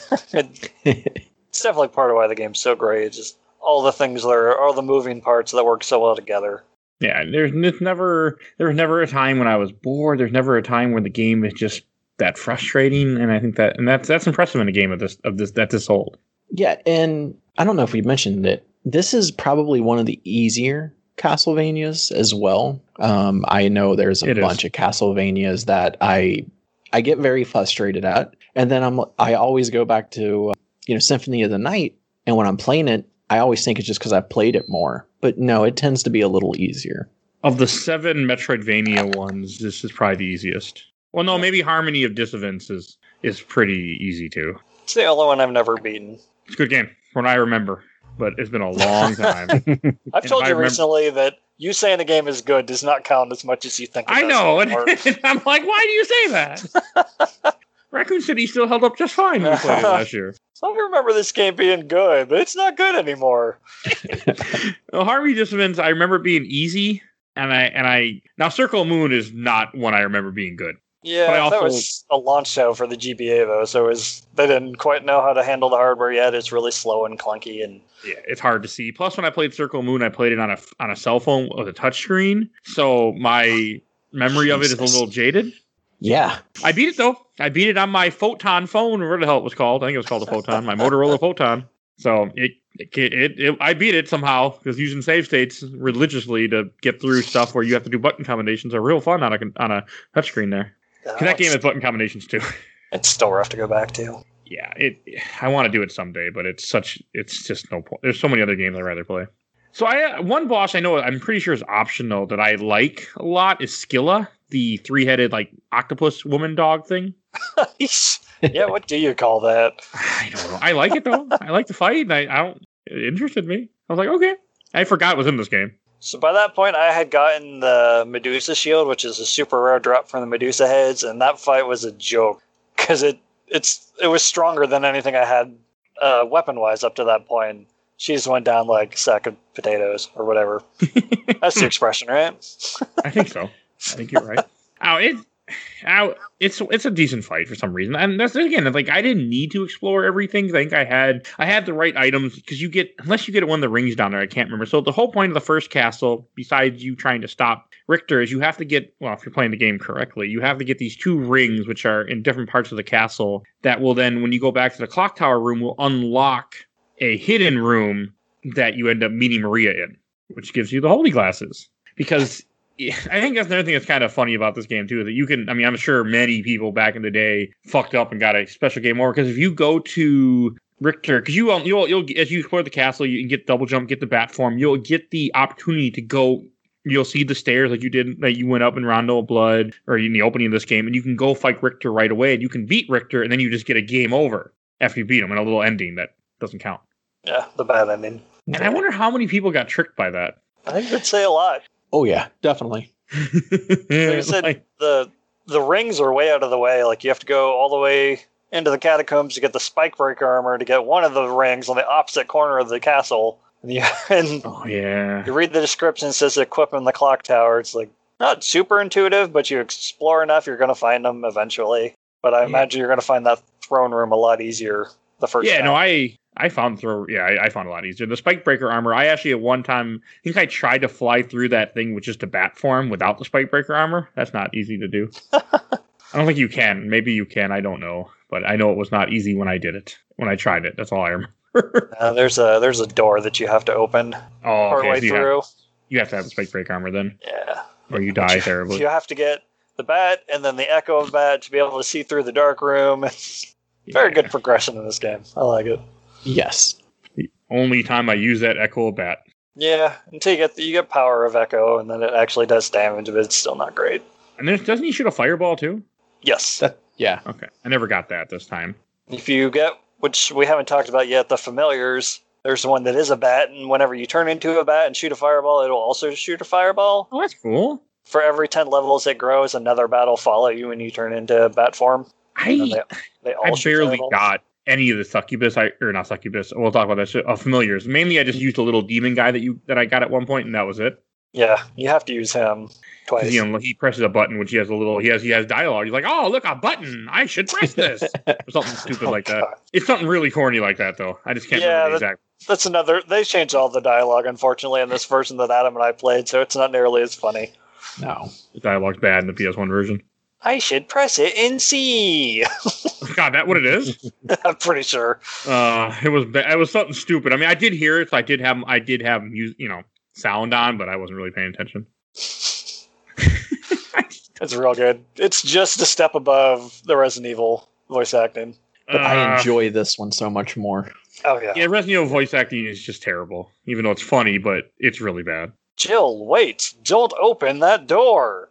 Speaker 2: It's definitely part of why the game's so great. It's Just all the things that are all the moving parts that work so well together.
Speaker 1: yeah, there's, there's never there was never a time when I was bored. There's never a time when the game is just that frustrating, and I think that and that's that's impressive in a game of this of this that's this old.
Speaker 3: Yeah, and I don't know if we mentioned it. This is probably one of the easier Castlevanias as well. Um, I know there's a
Speaker 1: It is.
Speaker 3: bunch of Castlevanias that I I get very frustrated at, and then I'm I always go back to uh, you know Symphony of the Night, and when I'm playing it, I always think it's just because I've played it more. But no, it tends to be a little easier.
Speaker 1: Of the seven Metroidvania ones, this is probably the easiest. Well, no, maybe Harmony of Dissonance is is pretty easy too.
Speaker 2: It's the only one I've never beaten.
Speaker 1: It's a good game, from what I remember, but it's been a long time.
Speaker 2: I've told you
Speaker 1: remember-
Speaker 2: recently that you saying a game is good does not count as much as you think. It
Speaker 1: I know, and
Speaker 2: anymore.
Speaker 1: I'm like, why do you say that? Raccoon City still held up just fine when we played it last year.
Speaker 2: I remember this game being good, but it's not good anymore.
Speaker 1: Well, Harmony Dissonance, I remember being easy, and I and I now Circle Moon is not one I remember being good.
Speaker 2: Yeah,
Speaker 1: But I
Speaker 2: that
Speaker 1: also-
Speaker 2: was a launch show for the GBA though, so it was they didn't quite know how to handle the hardware yet. It's really slow and clunky, and
Speaker 1: Yeah, it's hard to see. Plus, when I played Circle Moon, I played it on a on a cell phone with a touchscreen, so my memory of it is a little jaded.
Speaker 3: Yeah,
Speaker 1: I beat it though. I beat it on my Photon phone, or whatever the hell it was called. I think it was called a Photon, my Motorola Photon. So it it, it, it I beat it somehow because using save states religiously to get through stuff where you have to do button combinations are real fun on a on a touchscreen there.
Speaker 2: Uh,
Speaker 1: that game has button combinations too.
Speaker 2: it's still rough to go back to.
Speaker 1: yeah, it. I want to do it someday, but it's such. It's just no point. There's so many other games I'd rather play. So I one boss I know I'm pretty sure is optional that I like a lot is Scylla, the three headed like octopus woman dog thing.
Speaker 2: yeah, what do you call that?
Speaker 1: I don't know. I like it though. I like the fight. And I, I don't. It interested me. I was like, okay. I forgot it was in this game.
Speaker 2: So by that point, I had gotten the Medusa shield, which is a super rare drop from the Medusa heads, and that fight was a joke because it it's it was stronger than anything I had uh, weapon wise up to that point. She just went down like a sack of potatoes or whatever. That's the expression, right?
Speaker 1: I think so. I think you're right. Oh, it. It's it's a decent fight for some reason, and that's again like I didn't need to explore everything. I think I had I had the right items because you get unless you get one of the rings down there, I can't remember. So the whole point of the first castle, besides you trying to stop Richter, is you have to get well if you're playing the game correctly, you have to get these two rings which are in different parts of the castle that will then when you go back to the clock tower room will unlock a hidden room that you end up meeting Maria in, which gives you the holy glasses because I think that's another thing that's kind of funny about this game too. That you can, I mean, I'm sure many people back in the day fucked up and got a special game over because if you go to Richter, because you will, you'll, you'll as you explore the castle, you can get double jump, get the bat form, you'll get the opportunity to go. You'll see the stairs like you did, that you went up in Rondo of Blood or in the opening of this game, and you can go fight Richter right away, and you can beat Richter, and then you just get a game over after you beat him, and a little ending that doesn't count.
Speaker 2: Yeah, the bad ending.
Speaker 1: And I wonder how many people got tricked by that.
Speaker 2: I think I'd say a lot.
Speaker 3: Oh yeah, definitely.
Speaker 2: Like I said,
Speaker 1: Like-
Speaker 2: the the rings are way out of the way. Like you have to go all the way into the catacombs to get the spike breaker armor to get one of the rings on the opposite corner of the castle. And you, and
Speaker 1: oh yeah.
Speaker 2: you read the description it says equip in the clock tower. It's like not super intuitive, but you explore enough, you're going to find them eventually. But I
Speaker 1: Yeah.
Speaker 2: imagine you're going to find that throne room a lot easier the first
Speaker 1: yeah,
Speaker 2: time.
Speaker 1: no, I I found throw. Yeah, I, I found a lot easier. The spike breaker armor. I actually at one time I think I tried to fly through that thing with just a bat form without the spike breaker armor. That's not easy to do. I don't think you can. Maybe you can. I don't know, but I know it was not easy when I did it. When I tried it, that's all I remember.
Speaker 2: Uh, there's a there's a door that you have to open
Speaker 1: oh,
Speaker 2: partway
Speaker 1: okay. So you, have,
Speaker 2: through.
Speaker 1: you have to have the spike breaker armor then,
Speaker 2: Yeah.
Speaker 1: or you die
Speaker 2: you,
Speaker 1: terribly.
Speaker 2: You have to get the bat and then the echo of bat to be able to see through the dark room. Very
Speaker 1: Yeah.
Speaker 2: good progression in this game. I like it.
Speaker 3: Yes.
Speaker 1: The only time I use that echo bat.
Speaker 2: Yeah, until you get you get power of echo, and then it actually does damage, but it's still not great.
Speaker 1: And then doesn't he shoot a fireball too?
Speaker 2: Yes,
Speaker 3: That yeah.
Speaker 1: Okay, I never got that this time.
Speaker 2: if you get which we haven't talked about yet, the familiars. There's one that is a bat, and whenever you turn into a bat and shoot a fireball, it'll also shoot a fireball.
Speaker 1: Oh, that's cool.
Speaker 2: For every ten levels it grows, another bat will follow you when you turn into bat form. And
Speaker 1: I
Speaker 2: they, they all
Speaker 1: I barely
Speaker 2: fireballs.
Speaker 1: got any of the succubus, I, or not succubus. We'll talk about that. shit, Uh, familiars. Mainly, I just used a little demon guy that you that I got at one point, and that was it.
Speaker 2: Yeah, you have to use him twice.
Speaker 1: You know, he presses a button, which he has a little. He has he has dialogue. He's like, "Oh, look, a button! I should press this," or something stupid
Speaker 2: Oh,
Speaker 1: like that.
Speaker 2: God.
Speaker 1: It's something really corny like that, though. I just can't
Speaker 2: Yeah,
Speaker 1: remember the
Speaker 2: that-
Speaker 1: exact.
Speaker 2: That's another. They changed all the dialogue, unfortunately, in this version that Adam and I played, so it's not nearly as funny.
Speaker 3: No.
Speaker 1: The dialogue's bad in the PS1 version.
Speaker 2: I should press it in C.
Speaker 1: God, that what it is?
Speaker 2: I'm pretty sure.
Speaker 1: Uh, it was it was something stupid. I mean, I did hear it. So I did have I did have music, you know, sound on, but I wasn't really paying attention.
Speaker 2: It's real good. It's just a step above the Resident Evil voice acting.
Speaker 3: But I
Speaker 1: Uh,
Speaker 3: enjoy this one so much more.
Speaker 2: Oh yeah.
Speaker 1: Yeah, Resident Evil voice acting is just terrible. Even though it's funny, but it's really bad.
Speaker 2: Jill, wait! Don't open that door.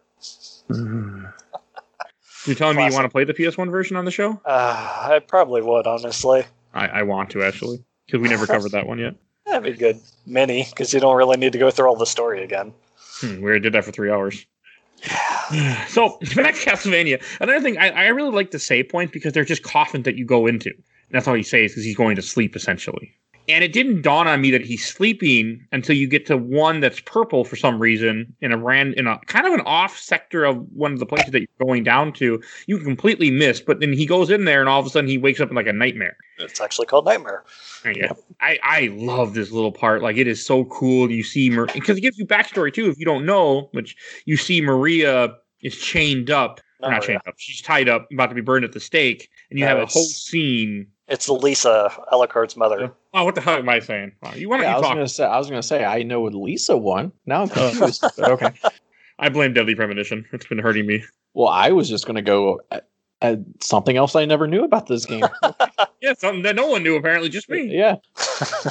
Speaker 1: You're telling me you want to play the PS1 version on the show?
Speaker 2: Uh, I probably would, honestly.
Speaker 1: I, I want to actually because we never covered that one yet.
Speaker 2: That'd be good mini because you don't really need to go through all the story again.
Speaker 1: Hmm, we already did that for three hours. so back to Castlevania. Another thing, I, I really like the save points because they're just coffins that you go into. And that's all he says because he's going to sleep essentially. And it didn't dawn on me that he's sleeping until you get to one that's purple for some reason in a ran in a kind of an off sector of one of the places that you're going down to. You completely miss, but then he goes in there and all of a sudden he wakes up in like a nightmare.
Speaker 2: It's actually called Nightmare.
Speaker 1: Yeah, I, I love this little part. Like it is so cool. You see, because it gives you backstory too. If you don't know, which you see, Maria is chained up,
Speaker 2: Oh,
Speaker 1: not chained up. She's tied up, about to be burned at the stake, and you
Speaker 2: No,
Speaker 1: have a whole scene.
Speaker 2: It's Lisa, Alucard's mother.
Speaker 1: Oh, what the hell am I saying? Wow, you want to
Speaker 3: Yeah, I was
Speaker 1: talk?
Speaker 3: gonna say I was gonna say I know what Lisa won. Now I'm confused. but okay.
Speaker 1: I blame Deadly Premonition. It's been hurting me.
Speaker 3: Well, I was just gonna go at, at something else I never knew about this game.
Speaker 1: Yeah, something that no one knew apparently, just me.
Speaker 3: yeah.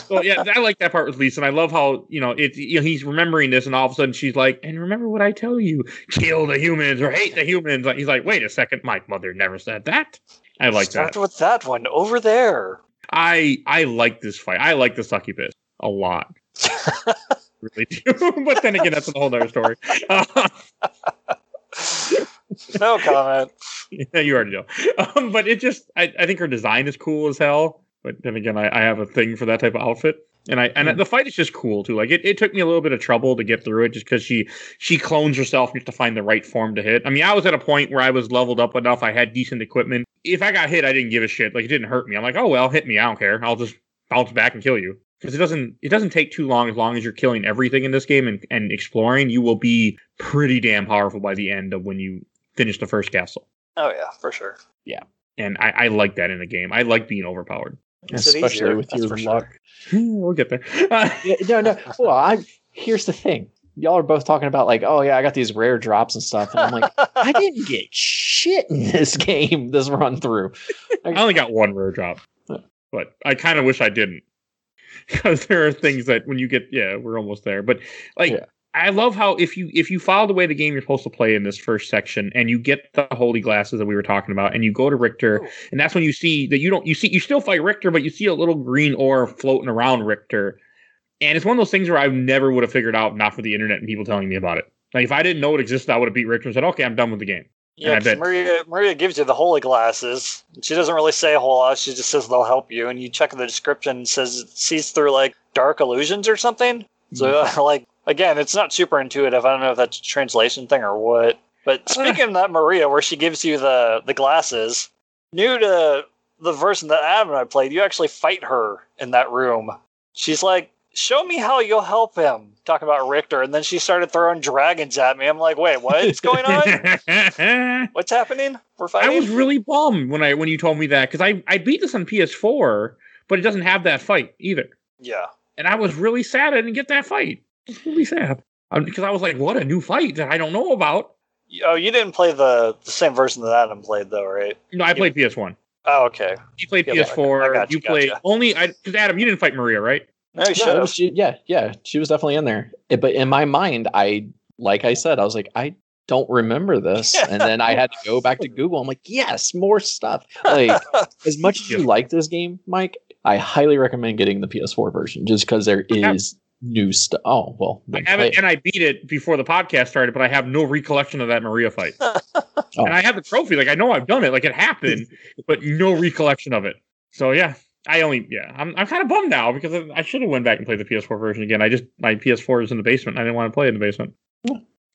Speaker 1: well, yeah, I like that part with Lisa, and I love how you know it. You know, he's remembering this, and all of a sudden she's like, "And remember what I tell you: kill the humans or hate the humans." Like, he's like, "Wait a second, my mother never said that." I like
Speaker 2: Start
Speaker 1: that.
Speaker 2: with that one over there.
Speaker 1: I I like this fight. I like the succubus a lot. really do. but then again, that's a whole other story. Uh,
Speaker 2: no comment.
Speaker 1: yeah, you already know. Um, but it just, I, I think her design is cool as hell. But then again, I, I have a thing for that type of outfit. And I and hmm. the fight is just cool too. Like it, it took me a little bit of trouble to get through it just because she she clones herself just to find the right form to hit. I mean, I was at a point where I was leveled up enough. I had decent equipment. If I got hit, I didn't give a shit. Like it didn't hurt me. I'm like, oh well, hit me. I don't care. I'll just bounce back and kill you. Because it doesn't it doesn't take too long as long as you're killing everything in this game and, and exploring, you will be pretty damn powerful by the end of when you finish the first castle.
Speaker 2: Oh yeah, for sure.
Speaker 1: Yeah and I, I like that in a game. I like being overpowered.
Speaker 2: Makes
Speaker 3: Especially with
Speaker 2: that's
Speaker 3: your
Speaker 2: for sure.
Speaker 3: luck.
Speaker 1: we'll get there. Uh,
Speaker 3: Yeah, no, no. Well, I here's the thing. Y'all are both talking about like, oh yeah, I got these rare drops and stuff, and I'm like, I didn't get shit in this game, this run through.
Speaker 1: I only got one rare drop, but I kind of wish I didn't. Because there are things that when you get, yeah, we're almost there. But like,
Speaker 3: Yeah.
Speaker 1: I love how if you if you follow the way the game you're supposed to play in this first section, and you get the holy glasses that we were talking about, and you go to Richter, and that's when you see that you don't you see you still fight Richter, but you see a little green orb floating around Richter, and it's one of those things where I never would have figured out not for the internet and people telling me about it. Like if I didn't know it existed, I would have beat Richter and said, "Okay, I'm done with the game."
Speaker 2: Yeah, Maria Maria gives you the holy glasses. She doesn't really say a whole lot. She just says they'll help you, and you check the description. It says it sees through like dark illusions or something. So
Speaker 1: Mm-hmm.
Speaker 2: like again, it's not super intuitive. I don't know if that's a translation thing or what. But speaking of that Maria, where she gives you the the glasses, new to the version that Adam and I played, you actually fight her in that room. She's like, "Show me how you'll help him." Talking about Richter, and then she started throwing dragons at me. I'm like, "Wait, what's going on? What's happening? We're fighting."
Speaker 1: I was really bummed when I when you told me that because I I beat this on PS4, but it doesn't have that fight either,
Speaker 2: yeah.
Speaker 1: and I was really sad I didn't get that fight. It's really sad because I was like, "What a new fight that I don't know about."
Speaker 2: Oh, you didn't play the the same version that Adam played, though, right?
Speaker 1: No, I played PS1.
Speaker 2: Oh, okay.
Speaker 1: You played
Speaker 2: Yeah, I- I
Speaker 1: PS4.
Speaker 2: got you,
Speaker 1: you played
Speaker 2: gotcha.
Speaker 1: only because Adam, you didn't fight Maria, right?
Speaker 2: No, you
Speaker 3: No,
Speaker 2: should
Speaker 3: it
Speaker 2: have.
Speaker 3: was- she- yeah, yeah, she was definitely in there. It- but in my mind, I like I said, I was like, I don't remember this, and then I had to go back to Google. I'm like, yes, more stuff. Like as much as you like this game, Mike, I highly recommend getting the PS4 version just because there is
Speaker 1: I have-
Speaker 3: is new stuff. Oh well,
Speaker 1: I have
Speaker 3: play
Speaker 1: it, and I beat it before the podcast started, but I have no recollection of that Maria fight.
Speaker 3: Oh.
Speaker 1: And I have the trophy. Like I know I've done it, like it happened, but no recollection of it. So yeah, I only yeah, I'm I'm kind of bummed now because I- I should have went back and played the PS4 version again. I just my PS4 is in the basement. I didn't want to play in the basement.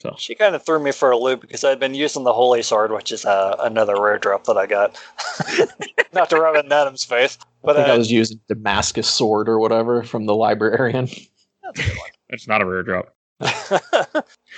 Speaker 1: So
Speaker 2: She kind of threw me for a loop because I'd been using the Holy Sword, which is uh, another rare drop that I got. Not to rub it in Adam's face,
Speaker 3: I
Speaker 2: but
Speaker 3: think I
Speaker 2: uh,
Speaker 3: was using Damascus sword or whatever from the librarian.
Speaker 2: that's a good one.
Speaker 1: it's not a rare drop. I think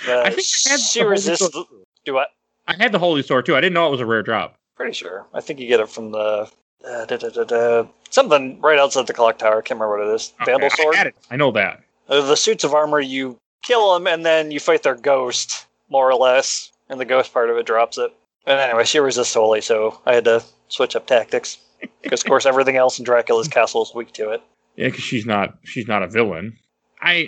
Speaker 1: I had
Speaker 2: she
Speaker 1: Holy
Speaker 2: resists.
Speaker 1: Sword.
Speaker 2: Do what?
Speaker 1: I had the Holy Sword too. I didn't know it was a rare drop.
Speaker 2: Pretty sure. I think you get it from the uh, da, da, da, da, something right outside the clock tower. I can't remember what it is. Vandal sword.
Speaker 1: I had it. I know that.
Speaker 2: Uh, the suits of armor, you kill them and then you fight their ghost, more or less, and the ghost part of it drops it. And anyway, she resists holy, so I had to switch up tactics. Because of course everything else in Dracula's castle is weak to it.
Speaker 1: Yeah, because she's not she's not a villain. I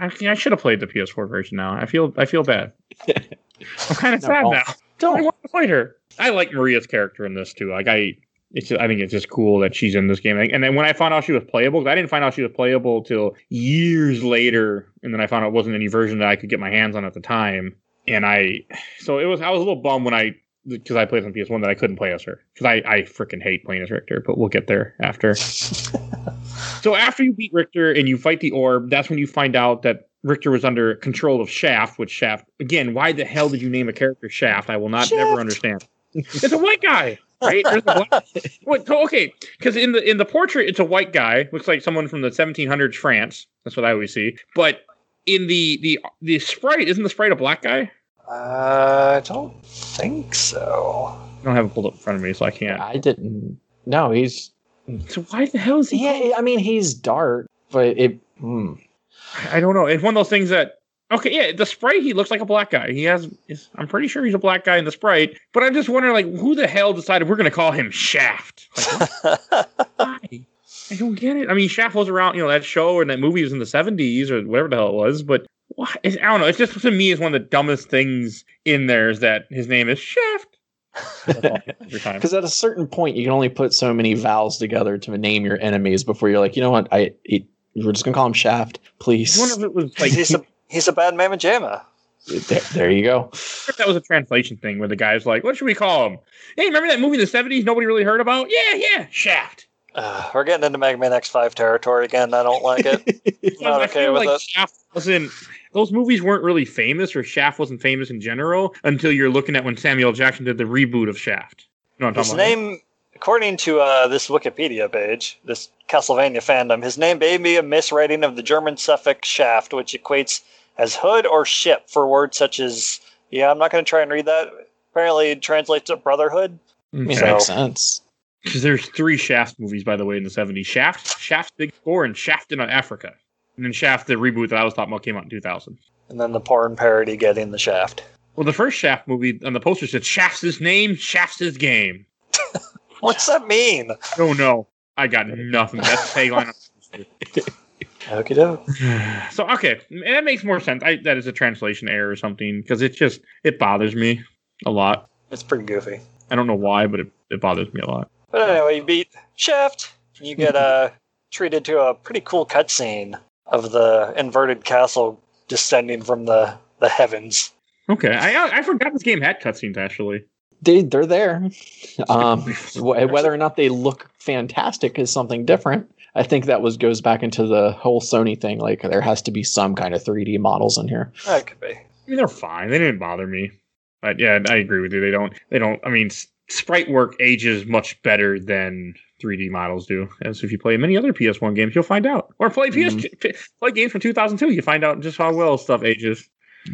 Speaker 1: I, I should have played the PS4 version now. I feel I feel bad. I'm kind of
Speaker 3: No,
Speaker 1: sad now. I
Speaker 3: Don't.
Speaker 1: want to fight her. I like Maria's character in this too. Like I, it's just, I think it's just cool that she's in this game. And then when I found out she was playable, 'cause I didn't find out she was playable till years later, and then I found out it wasn't any version that I could get my hands on at the time. And I, so it was I was a little bummed when I because I played on PS1 that I couldn't play as her because I I freaking hate playing as Richter. But we'll get there after. So after you beat Richter and you fight the orb, that's when you find out that Richter was under control of Shaft, which Shaft again, why the hell did you name a character Shaft? I will not
Speaker 3: Shaft.
Speaker 1: never understand. it's a white guy, right? A black- What- so, okay, because in the in the portrait it's a white guy, looks like someone from the 1700s France. That's what I always see. But in the the the sprite, isn't the sprite a black guy?
Speaker 2: Uh, I don't think so.
Speaker 1: I don't have it pulled up in front of me, so I can't.
Speaker 3: I didn't. No, he's.
Speaker 1: So why the hell is he?
Speaker 3: Yeah, I mean he's dark, but it. Hmm.
Speaker 1: I don't know. It's one of those things that okay, yeah, the sprite he looks like a black guy. He has is- I'm pretty sure he's a black guy in the sprite, but I'm just wondering like who the hell decided we're gonna call him Shaft? Like, why? I don't get it. I mean, Shaft was around, you know, that show and that movie was in the 70s or whatever the hell it was, but why? I don't know. It's just to me, it's one of the dumbest things in there is that his name is Shaft. That's all, every time.
Speaker 3: Because at a certain point, you can only put so many vowels together to name your enemies before you're like, you know what? I it, we're just gonna call him Shaft,
Speaker 1: I
Speaker 3: please.
Speaker 1: wonder if it was like
Speaker 2: he's a he's a bad mamma jamma.
Speaker 3: There, there you go.
Speaker 1: if that was a translation thing where the guy's like, what should we call him? Hey, remember that movie in the 70s nobody really heard about? Yeah, yeah, Shaft.
Speaker 2: Uh, we're getting into Mega Man X5 territory again. I don't like it. Not
Speaker 1: I
Speaker 2: okay
Speaker 1: feel
Speaker 2: with
Speaker 1: like
Speaker 2: it.
Speaker 1: Shaft wasn't. Those movies weren't really famous, or Shaft wasn't famous in general until you're looking at when Samuel Jackson did the reboot of Shaft. You know what I'm
Speaker 2: His
Speaker 1: talking about?
Speaker 2: name, according to uh, this Wikipedia page, this Castlevania fandom, his name may be a miswriting of the German suffix shaft, which equates as hood or ship for words such as, yeah, I'm not going to try and read that. Apparently, it translates to brotherhood.
Speaker 3: I
Speaker 2: So-
Speaker 3: makes sense.
Speaker 1: Because there's three Shaft movies, by the way, in the 70s. Shaft, Shaft Big Four, and Shaft in Africa. And then Shaft, the reboot that I was talking about, came out in 2000.
Speaker 2: And then the porn parody getting the shaft.
Speaker 1: Well, the first Shaft movie on the poster said Shaft's his name, Shaft's his game.
Speaker 2: What's that mean?
Speaker 1: Oh no, I got nothing. That's the tagline.
Speaker 2: Okie doke.
Speaker 1: so okay, that makes more sense. I, that is a translation error or something because it just it bothers me a lot.
Speaker 2: It's pretty goofy.
Speaker 1: I don't know why, but it, it bothers me a lot.
Speaker 2: But anyway, you beat Shaft. You get uh, treated to a pretty cool cutscene of the inverted castle descending from the, the heavens.
Speaker 1: Okay, I I forgot this game had cutscenes actually.
Speaker 3: They they're there. Um, whether or not they look fantastic is something different. I think that was goes back into the whole Sony thing. Like there has to be some kind of 3D models in here.
Speaker 2: That could be.
Speaker 1: I mean, they're fine. They didn't bother me. But yeah, I agree with you. They don't. They don't. I mean, sprite work ages much better than 3D models do. As if you play many other PS1 games, you'll find out. Or play PS mm-hmm. p- play games from 2002, you find out just how well stuff ages.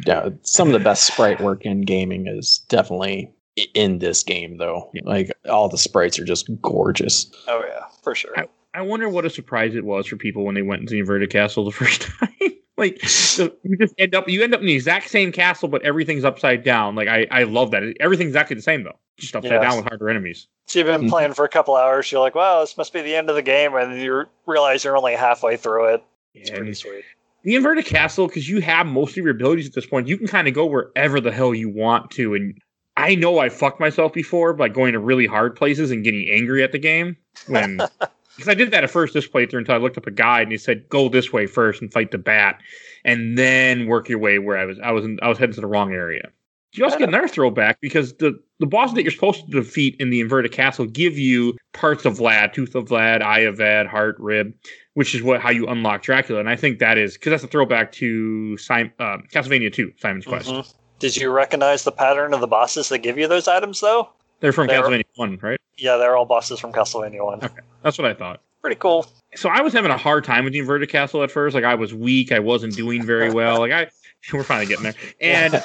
Speaker 3: Yeah, some of the best sprite work in gaming is definitely in this game, though.
Speaker 1: Yeah.
Speaker 3: Like all the sprites are just gorgeous.
Speaker 2: Oh yeah, for sure.
Speaker 1: I wonder what a surprise it was for people when they went into the inverted castle the first time. Like the, you just end up you end up in the exact same castle, but everything's upside down. Like I I love that. Everything's exactly the same though, just upside
Speaker 2: Yes.
Speaker 1: down with harder enemies.
Speaker 2: So you've been
Speaker 3: Mhm.
Speaker 2: playing for a couple hours. You're like, "Wow, this must be the end of the game," and you realize you're only halfway through it. It's
Speaker 1: Yeah,
Speaker 2: pretty sweet.
Speaker 1: the inverted castle because you have most of your abilities at this point you can kind of go wherever the hell you want to and i know i fucked myself before by going to really hard places and getting angry at the game when because i did that at first this playthrough until i looked up a guide and he said go this way first and fight the bat and then work your way where i was i was in, i was heading to the wrong area you also get another throwback because the the bosses that you're supposed to defeat in the inverted castle give you parts of Vlad, Tooth of Vlad, Eye of Vlad, Heart, Rib, which is what how you unlock Dracula. And I think that is because that's a throwback to Sim, uh, Castlevania 2, Simon's Quest.
Speaker 2: Mhm. Did you recognize the pattern of the bosses that give you those items, though?
Speaker 1: They're from
Speaker 2: They're-
Speaker 1: Castlevania 1, right?
Speaker 2: Yeah, they're all bosses from Castlevania One.
Speaker 1: Okay. That's what I thought.
Speaker 2: Pretty cool.
Speaker 1: So I was having a hard time with the inverted castle at first. Like I was weak, I wasn't doing very well. Like I, we're finally getting there. And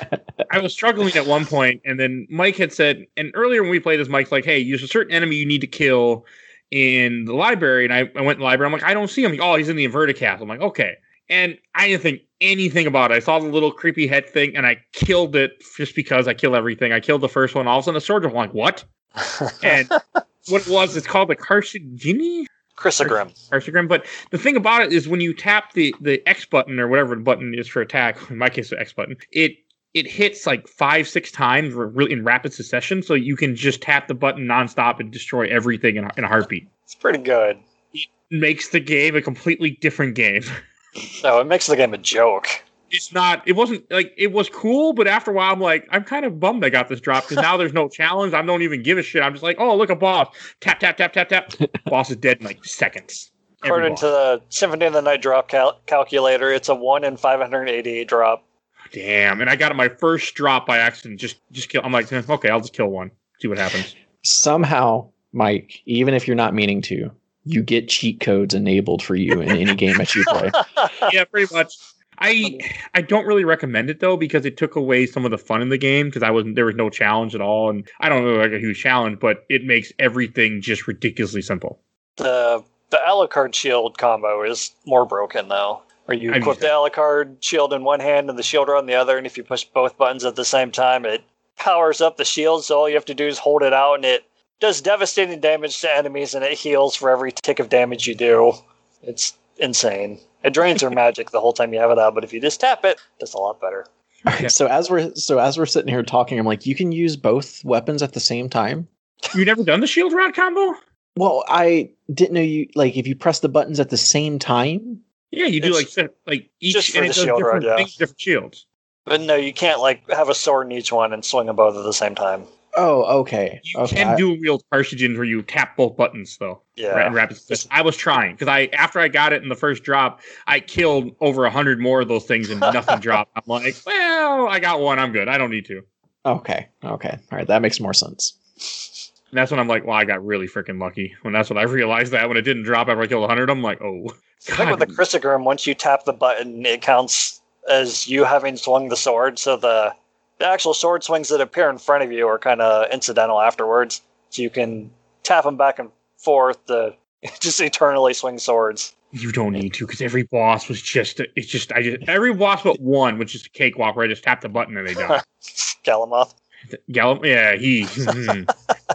Speaker 1: I was struggling at one point, and then Mike had said, and earlier when we played this, Mike's like, "Hey, there's a certain enemy you need to kill in the library." And I, I went in the library. I'm like, "I don't see him." Like, oh, he's in the inverted castle. I'm like, "Okay." And I didn't think anything about it. I saw the little creepy head thing, and I killed it just because I kill everything. I killed the first one. All of a sudden, the sword. I'm like, "What?" And what it was, it's called the Carcinogen.
Speaker 2: Crissaegrim.
Speaker 1: Arsogram. But the thing about it is when you tap the the X button or whatever the button is for attack, in my case the X button, it it hits like five, six times really in rapid succession. So you can just tap the button nonstop and destroy everything in a, in a heartbeat.
Speaker 2: It's pretty good.
Speaker 1: It makes the game a completely different game.
Speaker 2: No, it makes the game a joke.
Speaker 1: It's not. It wasn't like it was cool, but after a while, I'm like, I'm kind of bummed I got this drop because now there's no challenge. I don't even give a shit. I'm just like, oh, look a boss. Tap, tap, tap, tap, tap. boss is dead in like seconds.
Speaker 2: According to the Symphony of the Night drop cal- calculator, it's a 1 in 588 drop.
Speaker 1: Damn, and I got my first drop by accident. Just, just kill. I'm like, eh, okay, I'll just kill one. See what happens.
Speaker 3: Somehow, Mike, even if you're not meaning to, you get cheat codes enabled for you in any game that you play.
Speaker 1: yeah, pretty much. I I don't really recommend it though because it took away some of the fun in the game because I wasn't there was no challenge at all, and I don't know like a huge challenge, but it makes everything just ridiculously simple.
Speaker 2: the the Alucard shield combo is more broken though. Where you
Speaker 1: I've
Speaker 2: equip
Speaker 1: used
Speaker 2: the Alucard shield in one hand and the shield on the other, and if you push both buttons at the same time, it powers up the shield. So all you have to do is hold it out, and it does devastating damage to enemies, and it heals for every tick of damage you do. It's insane. It drains your magic the whole time you have it out, but if you just tap it, that's a lot better.
Speaker 1: Yeah.
Speaker 3: So as we're so as we're sitting here talking, I'm like, you can use both weapons at the same time.
Speaker 1: You never done the shield rod combo?
Speaker 3: Well, I didn't know you like if you press the buttons at the same time.
Speaker 1: Yeah, you do like set- like each
Speaker 2: just for
Speaker 1: and
Speaker 2: the
Speaker 1: it does
Speaker 2: shield
Speaker 1: different
Speaker 2: rod, yeah.
Speaker 1: things, different shields.
Speaker 2: But no, you can't like have a sword in each one and swing them both at the same time.
Speaker 3: Oh, okay.
Speaker 1: You
Speaker 3: okay.
Speaker 1: can
Speaker 3: I-
Speaker 1: dual wield cartridges where you tap both buttons though.
Speaker 2: Yeah.
Speaker 1: Right, in rapid succession. I was trying because I after I got it in the first drop, I killed over a hundred more of those things and nothing dropped. I'm like, well, I got one. I'm good. I don't need to.
Speaker 3: okay. Okay. All right. That makes more sense.
Speaker 1: And that's when I'm like, well, I got really freaking lucky. When that's when I realized that when it didn't drop after I killed 100, I'm like, oh.
Speaker 2: I think with the
Speaker 1: God.
Speaker 2: Crissaegrim, once you tap the button, it counts as you having swung the sword. So the the actual sword swings that appear in front of you are kind of incidental afterwards. So you can tap them back and forth to just eternally swing swords.
Speaker 1: You don't need to because every boss was just, it's just, I just, every boss but one was just a cakewalk where I just tapped the button and they died.
Speaker 2: Galamoth.
Speaker 1: Gallop, yeah, he. hmm.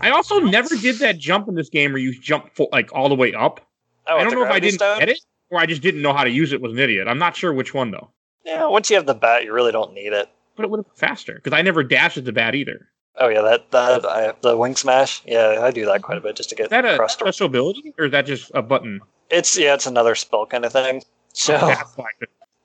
Speaker 1: I also never did that jump in this game where you jump full, like all the way up.
Speaker 2: Oh,
Speaker 1: I don't know if I didn't
Speaker 2: stone?
Speaker 1: get it or I just didn't know how to use it. Was an idiot. I'm not sure which one though.
Speaker 2: Yeah, once you have the bat, you really don't need it.
Speaker 1: But it would have been faster because I never dashed at the bat either.
Speaker 2: Oh yeah, that that I, the wing smash. Yeah, I do that quite a bit just to get
Speaker 1: Is that a
Speaker 2: across.
Speaker 1: special ability or is that just a button?
Speaker 2: It's yeah, it's another spell kind of thing. So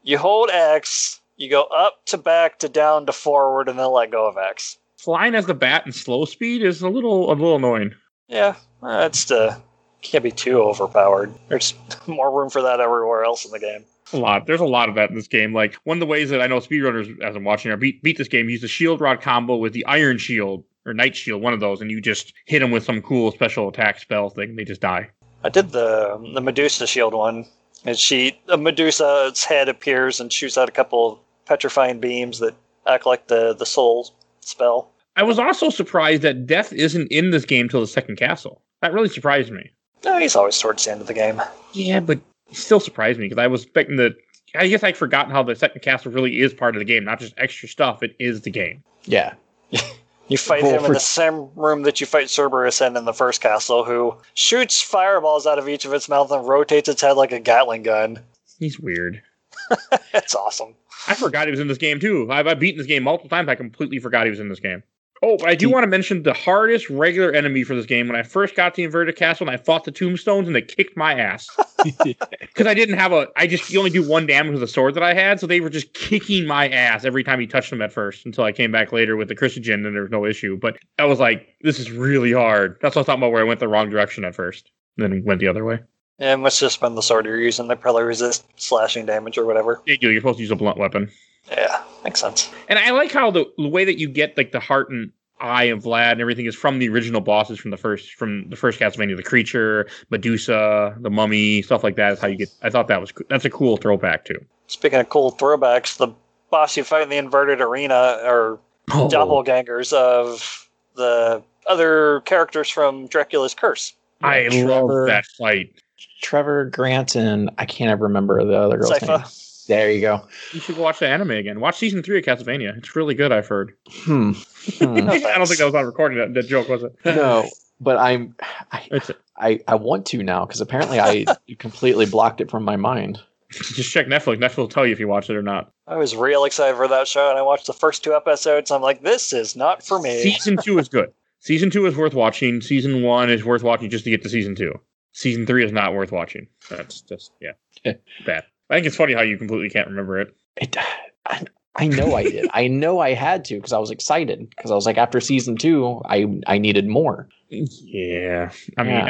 Speaker 2: you hold X, you go up to back to down to forward, and then let go of X.
Speaker 1: Flying as the bat and slow speed is a little a little annoying.
Speaker 2: Yeah, that's to Can't be too overpowered. There's more room for that everywhere else in the game.
Speaker 1: A lot. There's a lot of that in this game. Like one of the ways that I know speedrunners, as I'm watching, are beat beat this game, use the shield rod combo with the iron shield or night shield, one of those, and you just hit them with some cool special attack spell thing. And they just die.
Speaker 2: I did the the Medusa shield one, and she a Medusa's head appears and shoots out a couple of petrifying beams that act like the the soul spell.
Speaker 1: I was also surprised that death isn't in this game till the second castle. That really surprised me.
Speaker 2: No, he's always towards the end of the game.
Speaker 1: Yeah, but it still surprised me because I was expecting the. I guess I'd forgotten how the second castle really is part of the game, not just extra stuff. It is the game.
Speaker 3: Yeah.
Speaker 2: You fight
Speaker 3: Well,
Speaker 2: him in the same room that you fight Cerberus in in the first castle, who shoots fireballs out of each of its mouth and rotates its head like a Gatling gun.
Speaker 1: He's weird.
Speaker 2: That's awesome.
Speaker 1: I forgot he was in this game too. I've, I've beaten this game multiple times. I completely forgot he was in this game. Oh, but I do
Speaker 3: He-
Speaker 1: want to mention the hardest regular enemy for this game. When I first got the inverted castle and I fought the tombstones and they kicked my ass because I didn't have a. I just you only do one damage with the sword that I had, so they were just kicking my ass every time you touched them at first. Until I came back later with the Christian and there was no issue. But I was like, this is really hard. That's what I thought about where I went the wrong direction at first, then went the other way.
Speaker 2: It must just been the sword you're using. They probably resist slashing damage or whatever.
Speaker 1: They do. You're supposed to use a blunt weapon.
Speaker 2: Yeah, makes sense.
Speaker 1: And I like how the, the way that you get like the heart and eye of Vlad and everything is from the original bosses from the first from the first Castlevania, the creature, Medusa, the mummy, stuff like that is how you get. I thought that was co- that's a cool throwback too.
Speaker 2: Speaking of cool throwbacks, the boss you fight in the inverted arena are
Speaker 1: Oh,
Speaker 2: doppelgangers of the other characters from Dracula's Curse.
Speaker 1: I
Speaker 3: Yeah,
Speaker 1: love that fight.
Speaker 3: Trevor Grant and I can't ever remember the other girl's
Speaker 2: Sypha.
Speaker 3: name. There you go.
Speaker 1: You should go watch the anime again. Watch season three of Castlevania. It's really good. I've heard.
Speaker 3: Hmm. Hmm.
Speaker 1: I don't think that was on recording. That, that joke was it?
Speaker 3: no, but I'm I, I I want to now because apparently I completely blocked it from my mind.
Speaker 1: just check Netflix. Netflix will tell you if you watch it or not.
Speaker 2: I was real excited for that show, and I watched the first two episodes. I'm like, this is not for me.
Speaker 1: Season two is good. Season two is worth watching. Season one is worth watching just to get to season two. Season three is not worth watching. That's just yeah, bad. I think it's funny how you completely can't remember it.
Speaker 3: It, I, I know I did. I know I had to because I was excited because I was like after season two I I needed more.
Speaker 1: Yeah, I mean,
Speaker 3: Yeah.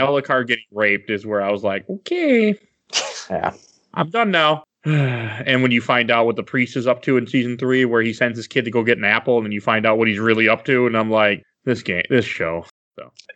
Speaker 1: Getting raped is where I was like, okay,
Speaker 3: Yeah.
Speaker 1: I'm done now. and when you find out what the priest is up to in season three, where he sends his kid to go get an apple, and then you find out what he's really up to, and I'm like, this game, this show,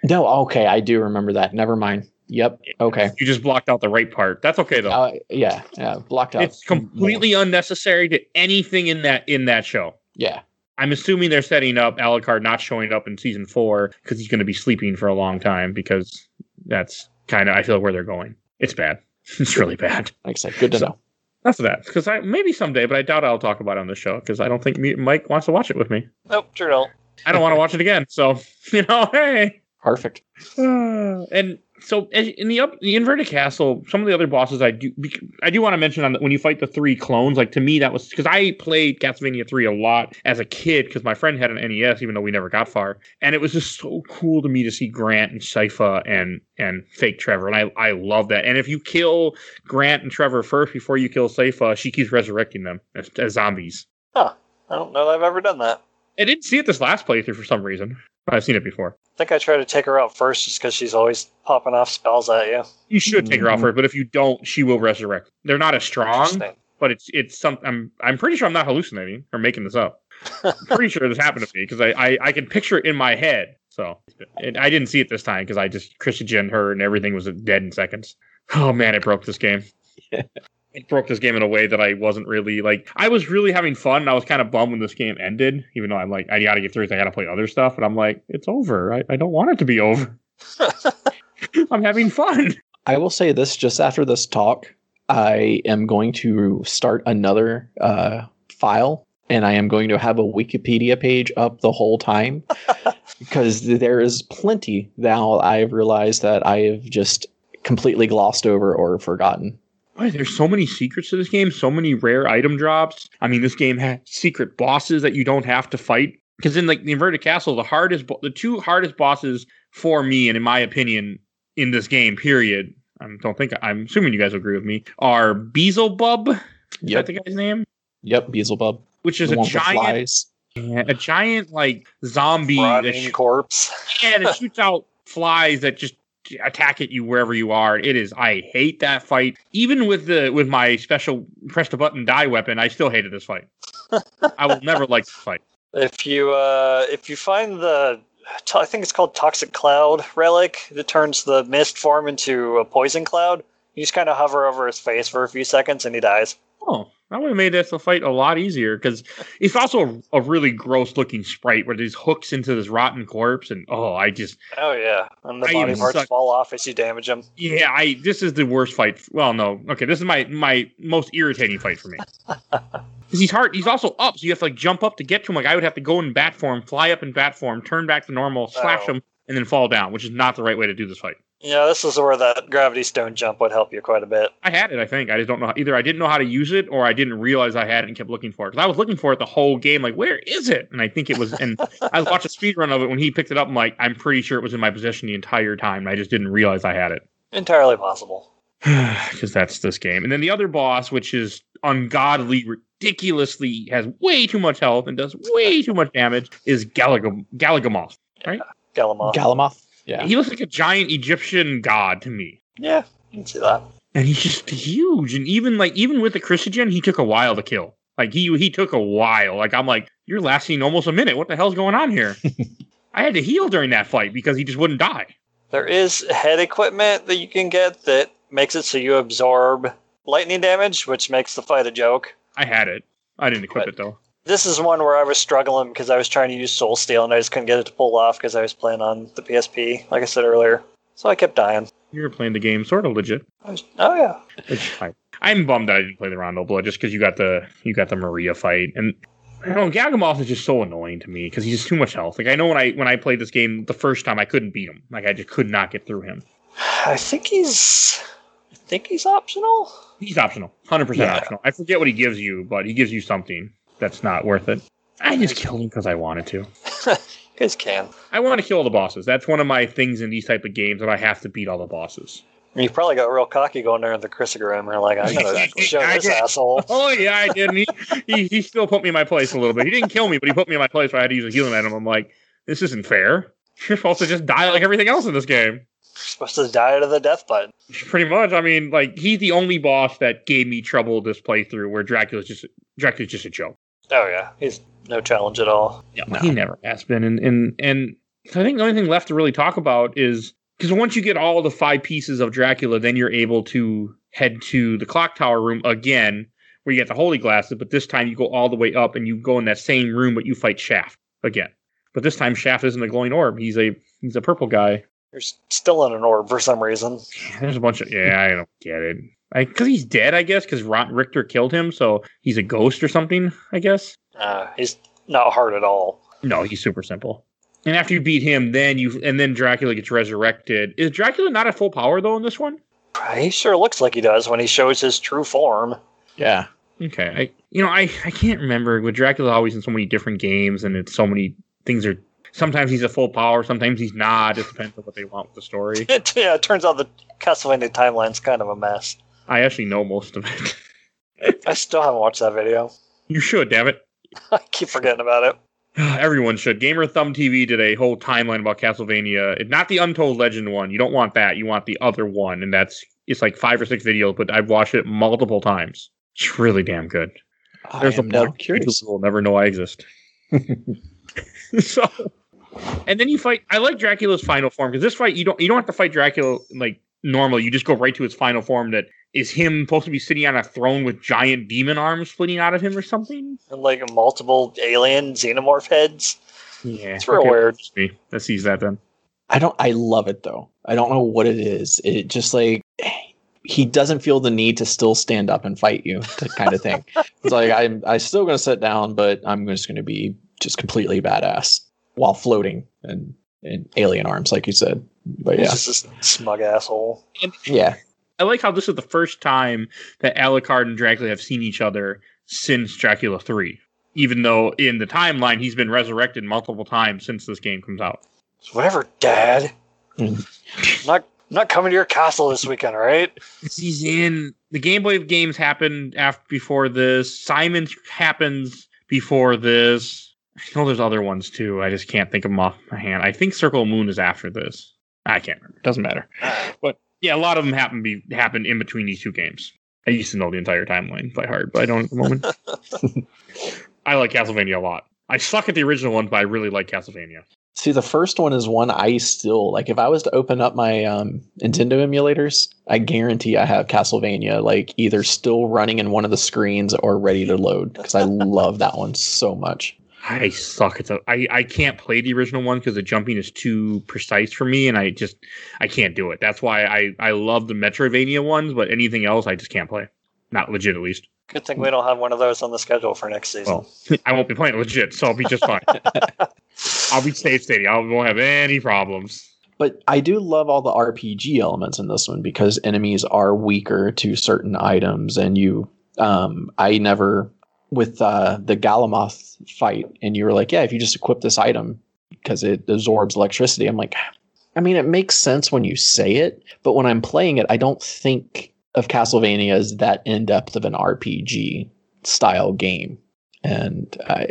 Speaker 3: No, okay, I do remember that. Never mind. Yep. Okay.
Speaker 1: you just blocked out the right part. That's okay though.
Speaker 3: Uh, yeah. Yeah. Blocked out.
Speaker 1: it's completely unnecessary to anything in that in that show.
Speaker 3: Yeah.
Speaker 1: I'm assuming they're setting up Alucard not showing up in season four because he's going to be sleeping for a long time because that's kind of I feel where they're going. It's bad. It's really bad.
Speaker 3: Like I said, good to
Speaker 1: So-
Speaker 3: know.
Speaker 1: That's that. Because I maybe someday, but I doubt I'll talk about it on the show because I don't think me, Mike wants to watch it with me.
Speaker 2: Nope, sure don't.
Speaker 1: I don't want to watch it again. So you know, hey.
Speaker 3: Perfect.
Speaker 1: Uh, and so in the up the inverted castle, some of the other bosses I do I do want to mention on the, when you fight the three clones. Like to me, that was because I played Castlevania three a lot as a kid because my friend had an NES, even though we never got far. And it was just so cool to me to see Grant and Sypha and and fake Trevor, and I I love that. And if you kill Grant and Trevor first before you kill Sypha, she keeps resurrecting them as, as zombies.
Speaker 2: I don't know that I've ever done that.
Speaker 1: I didn't see it this last playthrough for some reason, I've seen it before.
Speaker 2: I think I try to take her out first just because she's always popping off spells at you.
Speaker 1: You should take her off
Speaker 3: Mhm.
Speaker 1: first, but if you don't, she will resurrect. They're not as strong, but it's it's some. I'm I'm pretty sure I'm not hallucinating or making this up. I'm pretty sure this happened to me because I, I I can picture it in my head. So and I didn't see it this time because I just Christian her and everything was dead in seconds. Oh man, it broke this game. It broke this game in a way that I wasn't really like. I was really having fun. And I was kind of bummed when this game ended, even though I'm like, I gotta get through it. I gotta play other stuff. And I'm like, it's over. I, I don't want it to be over. I'm having fun.
Speaker 3: I will say this just after this talk, I am going to start another uh, file and I am going to have a Wikipedia page up the whole time because there is plenty now I've realized that I have just completely glossed over or forgotten.
Speaker 1: Boy, there's so many secrets to this game, so many rare item drops. I mean, this game has secret bosses that you don't have to fight. Because in like the inverted castle, the hardest, bo- the two hardest bosses for me, and in my opinion, in this game, period. I don't think I'm assuming you guys agree with me. Are Beelzebub? Is
Speaker 3: Yep.
Speaker 1: that the guy's name?
Speaker 3: Yep. Beelzebub.
Speaker 1: Which is
Speaker 3: The
Speaker 1: a
Speaker 3: one with the
Speaker 1: giant, yeah, a giant like zombie that sh-
Speaker 2: corpse.
Speaker 1: yeah, and it shoots out flies that just attack at you wherever you are. It is. I hate that fight. Even with the with my special press the button die weapon, I still hated this fight. I will never like this fight.
Speaker 2: If you uh, if you find the, I think it's called toxic cloud relic that turns the mist form into a poison cloud. You just kind of hover over his face for a few seconds and he dies.
Speaker 1: Oh, that would have made this a fight a lot easier because it's also a, a really gross looking sprite where there's hooks into this rotten corpse and oh, I just
Speaker 2: Oh yeah, and the
Speaker 1: I
Speaker 2: body parts
Speaker 1: suck-
Speaker 2: fall off as you damage him.
Speaker 1: yeah, I this is the worst fight. Well, no, okay, this is my my most irritating fight for me. he's hard. He's also up, so you have to like jump up to get to him. Like I would have to go in bat form, fly up in bat form, turn back to normal, slash
Speaker 2: Oh.
Speaker 1: him, and then fall down, which is not the right way to do this fight.
Speaker 2: Yeah, this is where that gravity stone jump would help you quite a bit.
Speaker 1: I had it, I think. I just don't know. Either I didn't know how to use it, or I didn't realize I had it and kept looking for it. Because I was looking for it the whole game. Like, where is it? And I think it was. And I watched a speed run of it when he picked it up. I'm like, I'm pretty sure it was in my possession the entire time. And I just didn't realize I had it.
Speaker 2: Entirely possible.
Speaker 1: Because that's this game. And then the other boss, which is ungodly, ridiculously has way too much health and does way too much damage, is Galagam- Galagamoth.
Speaker 2: Galamoth.
Speaker 3: Galamoth. Yeah.
Speaker 1: He looks like a giant Egyptian god to me.
Speaker 2: yeah, you can see that.
Speaker 1: and he's just huge. And even like even with the Chrysogen, he took a while to kill. Like he he took a while. Like I'm like, you're lasting almost a minute. What the hell's going on here? I had to heal during that fight because he just wouldn't die.
Speaker 2: There is head equipment that you can get that makes it so you absorb lightning damage, which makes the fight a joke.
Speaker 1: I had it. I didn't equip
Speaker 2: But-
Speaker 1: it though.
Speaker 2: This is one where I was struggling because I was trying to use Soul Steal and I just couldn't get it to pull off because I was playing on the PSP, like I said earlier. So I kept dying.
Speaker 1: You were playing the game sort of legit.
Speaker 2: I was, oh yeah,
Speaker 1: Which I, I'm bummed that I didn't play the Rondo Blood just because you got the you got the Maria fight and. I don't know, Gagamoth is just so annoying to me because he's just too much health. Like I know when I when I played this game the first time, I couldn't beat him. Like I just could not get through him.
Speaker 2: I think he's, I think he's optional.
Speaker 1: He's optional, hundred percent
Speaker 2: Yeah.
Speaker 1: optional. I forget what he gives you, but he gives you something that's not worth it. I just killed him because I wanted to.
Speaker 2: Because can.
Speaker 1: I want to kill all the bosses. That's one of my things in these type of games that I have to beat all the bosses.
Speaker 2: You probably got real cocky going there in the Crissaegrim. You're like, I'm gonna
Speaker 1: Exactly.
Speaker 2: show
Speaker 1: I
Speaker 2: this
Speaker 1: did.
Speaker 2: asshole.
Speaker 1: Oh yeah, I did. And he, he he still put me in my place a little bit. He didn't kill me, but he put me in my place. where I had to use a healing item. I'm like, this isn't fair. You're supposed to just die like everything else in this game.
Speaker 2: You're supposed to die to the death button.
Speaker 1: Pretty much. I mean, like he's the only boss that gave me trouble this playthrough. Where Dracula's just Dracula's just a joke.
Speaker 2: Oh yeah, he's no challenge at all.
Speaker 1: Yeah,
Speaker 3: No.
Speaker 1: he never has been. And and and I think the only thing left to really talk about is because once you get all the five pieces of Dracula, then you're able to head to the clock tower room again, where you get the holy glasses. But this time you go all the way up and you go in that same room, but you fight Shaft again. But this time Shaft isn't a glowing orb. He's a he's a purple guy.
Speaker 2: You're still in an orb for some reason.
Speaker 1: There's a bunch of yeah, I don't get it. Because he's dead, I guess. Because Richter killed him, so he's a ghost or something. I guess.
Speaker 2: Uh, he's not hard at all.
Speaker 1: No, he's super simple. And after you beat him, then you and then Dracula gets resurrected. Is Dracula not at full power though in this one?
Speaker 2: He sure looks like he does when he shows his true form.
Speaker 3: Yeah.
Speaker 1: Okay, I you know I I can't remember. With Dracula always in so many different games, and it's so many things are. Sometimes he's at full power, sometimes he's not. It depends on what they want with the story.
Speaker 2: Yeah, it turns out the Castlevania timeline's kind of a mess.
Speaker 1: I actually know most of it.
Speaker 2: I still haven't watched that video.
Speaker 1: You should, damn it.
Speaker 2: I keep forgetting about it.
Speaker 1: Everyone should. Gamer Thumb TV did a whole timeline about Castlevania. It- Not the Untold Legend one. You don't want that. You want the other one, and that's it's like five or six videos. But I've watched it multiple times. It's really damn good.
Speaker 3: I
Speaker 1: There's a
Speaker 3: now curious.
Speaker 1: Will never know I exist. so, and then you fight. I like Dracula's final form because this fight you don't you don't have to fight Dracula like normal. You just go right to his final form. That is him supposed to be sitting on a throne with giant demon arms splitting out of him or something.
Speaker 2: And like multiple alien xenomorph heads.
Speaker 1: Yeah,
Speaker 2: It's real weird.
Speaker 1: just Me that sees that then.
Speaker 3: I don't. I love it though. I don't know what it is. It just like he doesn't feel the need to still stand up and fight you, to kind of thing. it's like I'm. I still going to sit down, but I'm just going to be just completely badass while floating and in alien arms, like you said. But
Speaker 2: He's
Speaker 3: yeah,
Speaker 2: just this smug asshole.
Speaker 3: yeah,
Speaker 1: I like how this is the first time that Alucard and Dracula have seen each other since Dracula 3. Even though in the timeline he's been resurrected multiple times since this game comes out.
Speaker 2: Whatever, Dad.
Speaker 3: Mm.
Speaker 2: not not coming to your castle this weekend, all right?
Speaker 1: He's in the Game Boy games happened after before this. Simon happens before this. I know there's other ones too. I just can't think of them off my hand. I think Circle of Moon is after this. I can't remember. Doesn't matter. But yeah, a lot of them happen be happen in between these two games. I used to know the entire timeline by heart, but I don't at the moment. I like Castlevania a lot. I suck at the original one, but I really like Castlevania.
Speaker 3: See, the first one is one I still like. If I was to open up my um, Nintendo emulators, I guarantee I have Castlevania like either still running in one of the screens or ready to load because I love that one so much.
Speaker 1: I suck at the. I, I can't play the original one because the jumping is too precise for me, and I just I can't do it. That's why I I love the Metroidvania ones, but anything else I just can't play. Not legit, at least.
Speaker 2: Good thing we don't have one of those on the schedule for next season.
Speaker 1: Well, I won't be playing legit, so I'll be just fine. I'll be safe steady. I won't have any problems.
Speaker 3: But I do love all the RPG elements in this one because enemies are weaker to certain items, and you. Um, I never with uh, the Galamoth fight, and you were like, yeah, if you just equip this item because it absorbs electricity. I'm like, I mean, it makes sense when you say it, but when I'm playing it, I don't think of Castlevania as that in depth of an RPG style game, and I,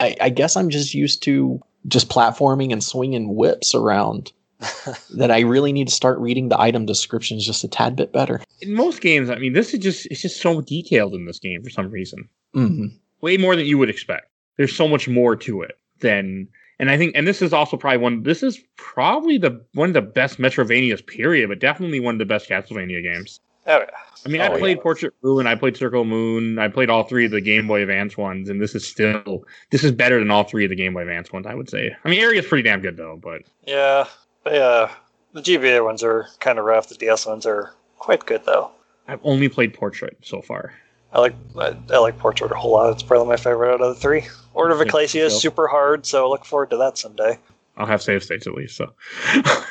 Speaker 3: I, I guess I'm just used to just platforming and swinging whips around. that I really need to start reading the item descriptions just a tad bit better.
Speaker 1: In most games, I mean, this is just it's just so detailed in this game for some reason.
Speaker 3: Mm-hmm.
Speaker 1: Way more than you would expect. There's so much more to it than and I think and this is also probably one this is probably the one of the best Metroidvanias period, but definitely one of the best Castlevania games.
Speaker 2: Oh, yeah.
Speaker 1: I mean,
Speaker 3: Oh,
Speaker 1: I played
Speaker 3: yeah.
Speaker 1: Portrait Ruin, I played Circle Moon, I played all three of the Game Boy Advance ones, and this is still this is better than all three of the Game Boy Advance ones, I would say. I mean, Aria's pretty damn good though, but
Speaker 2: Yeah, but yeah. The GBA ones are kind of rough. The DS ones are quite good though.
Speaker 1: I've only played Portrait so far.
Speaker 2: I like I, I like Portrait a whole lot. It's probably my favorite out of the three. Order of Ecclesia is super hard, so I look forward to that someday.
Speaker 1: I'll have save states at least. So,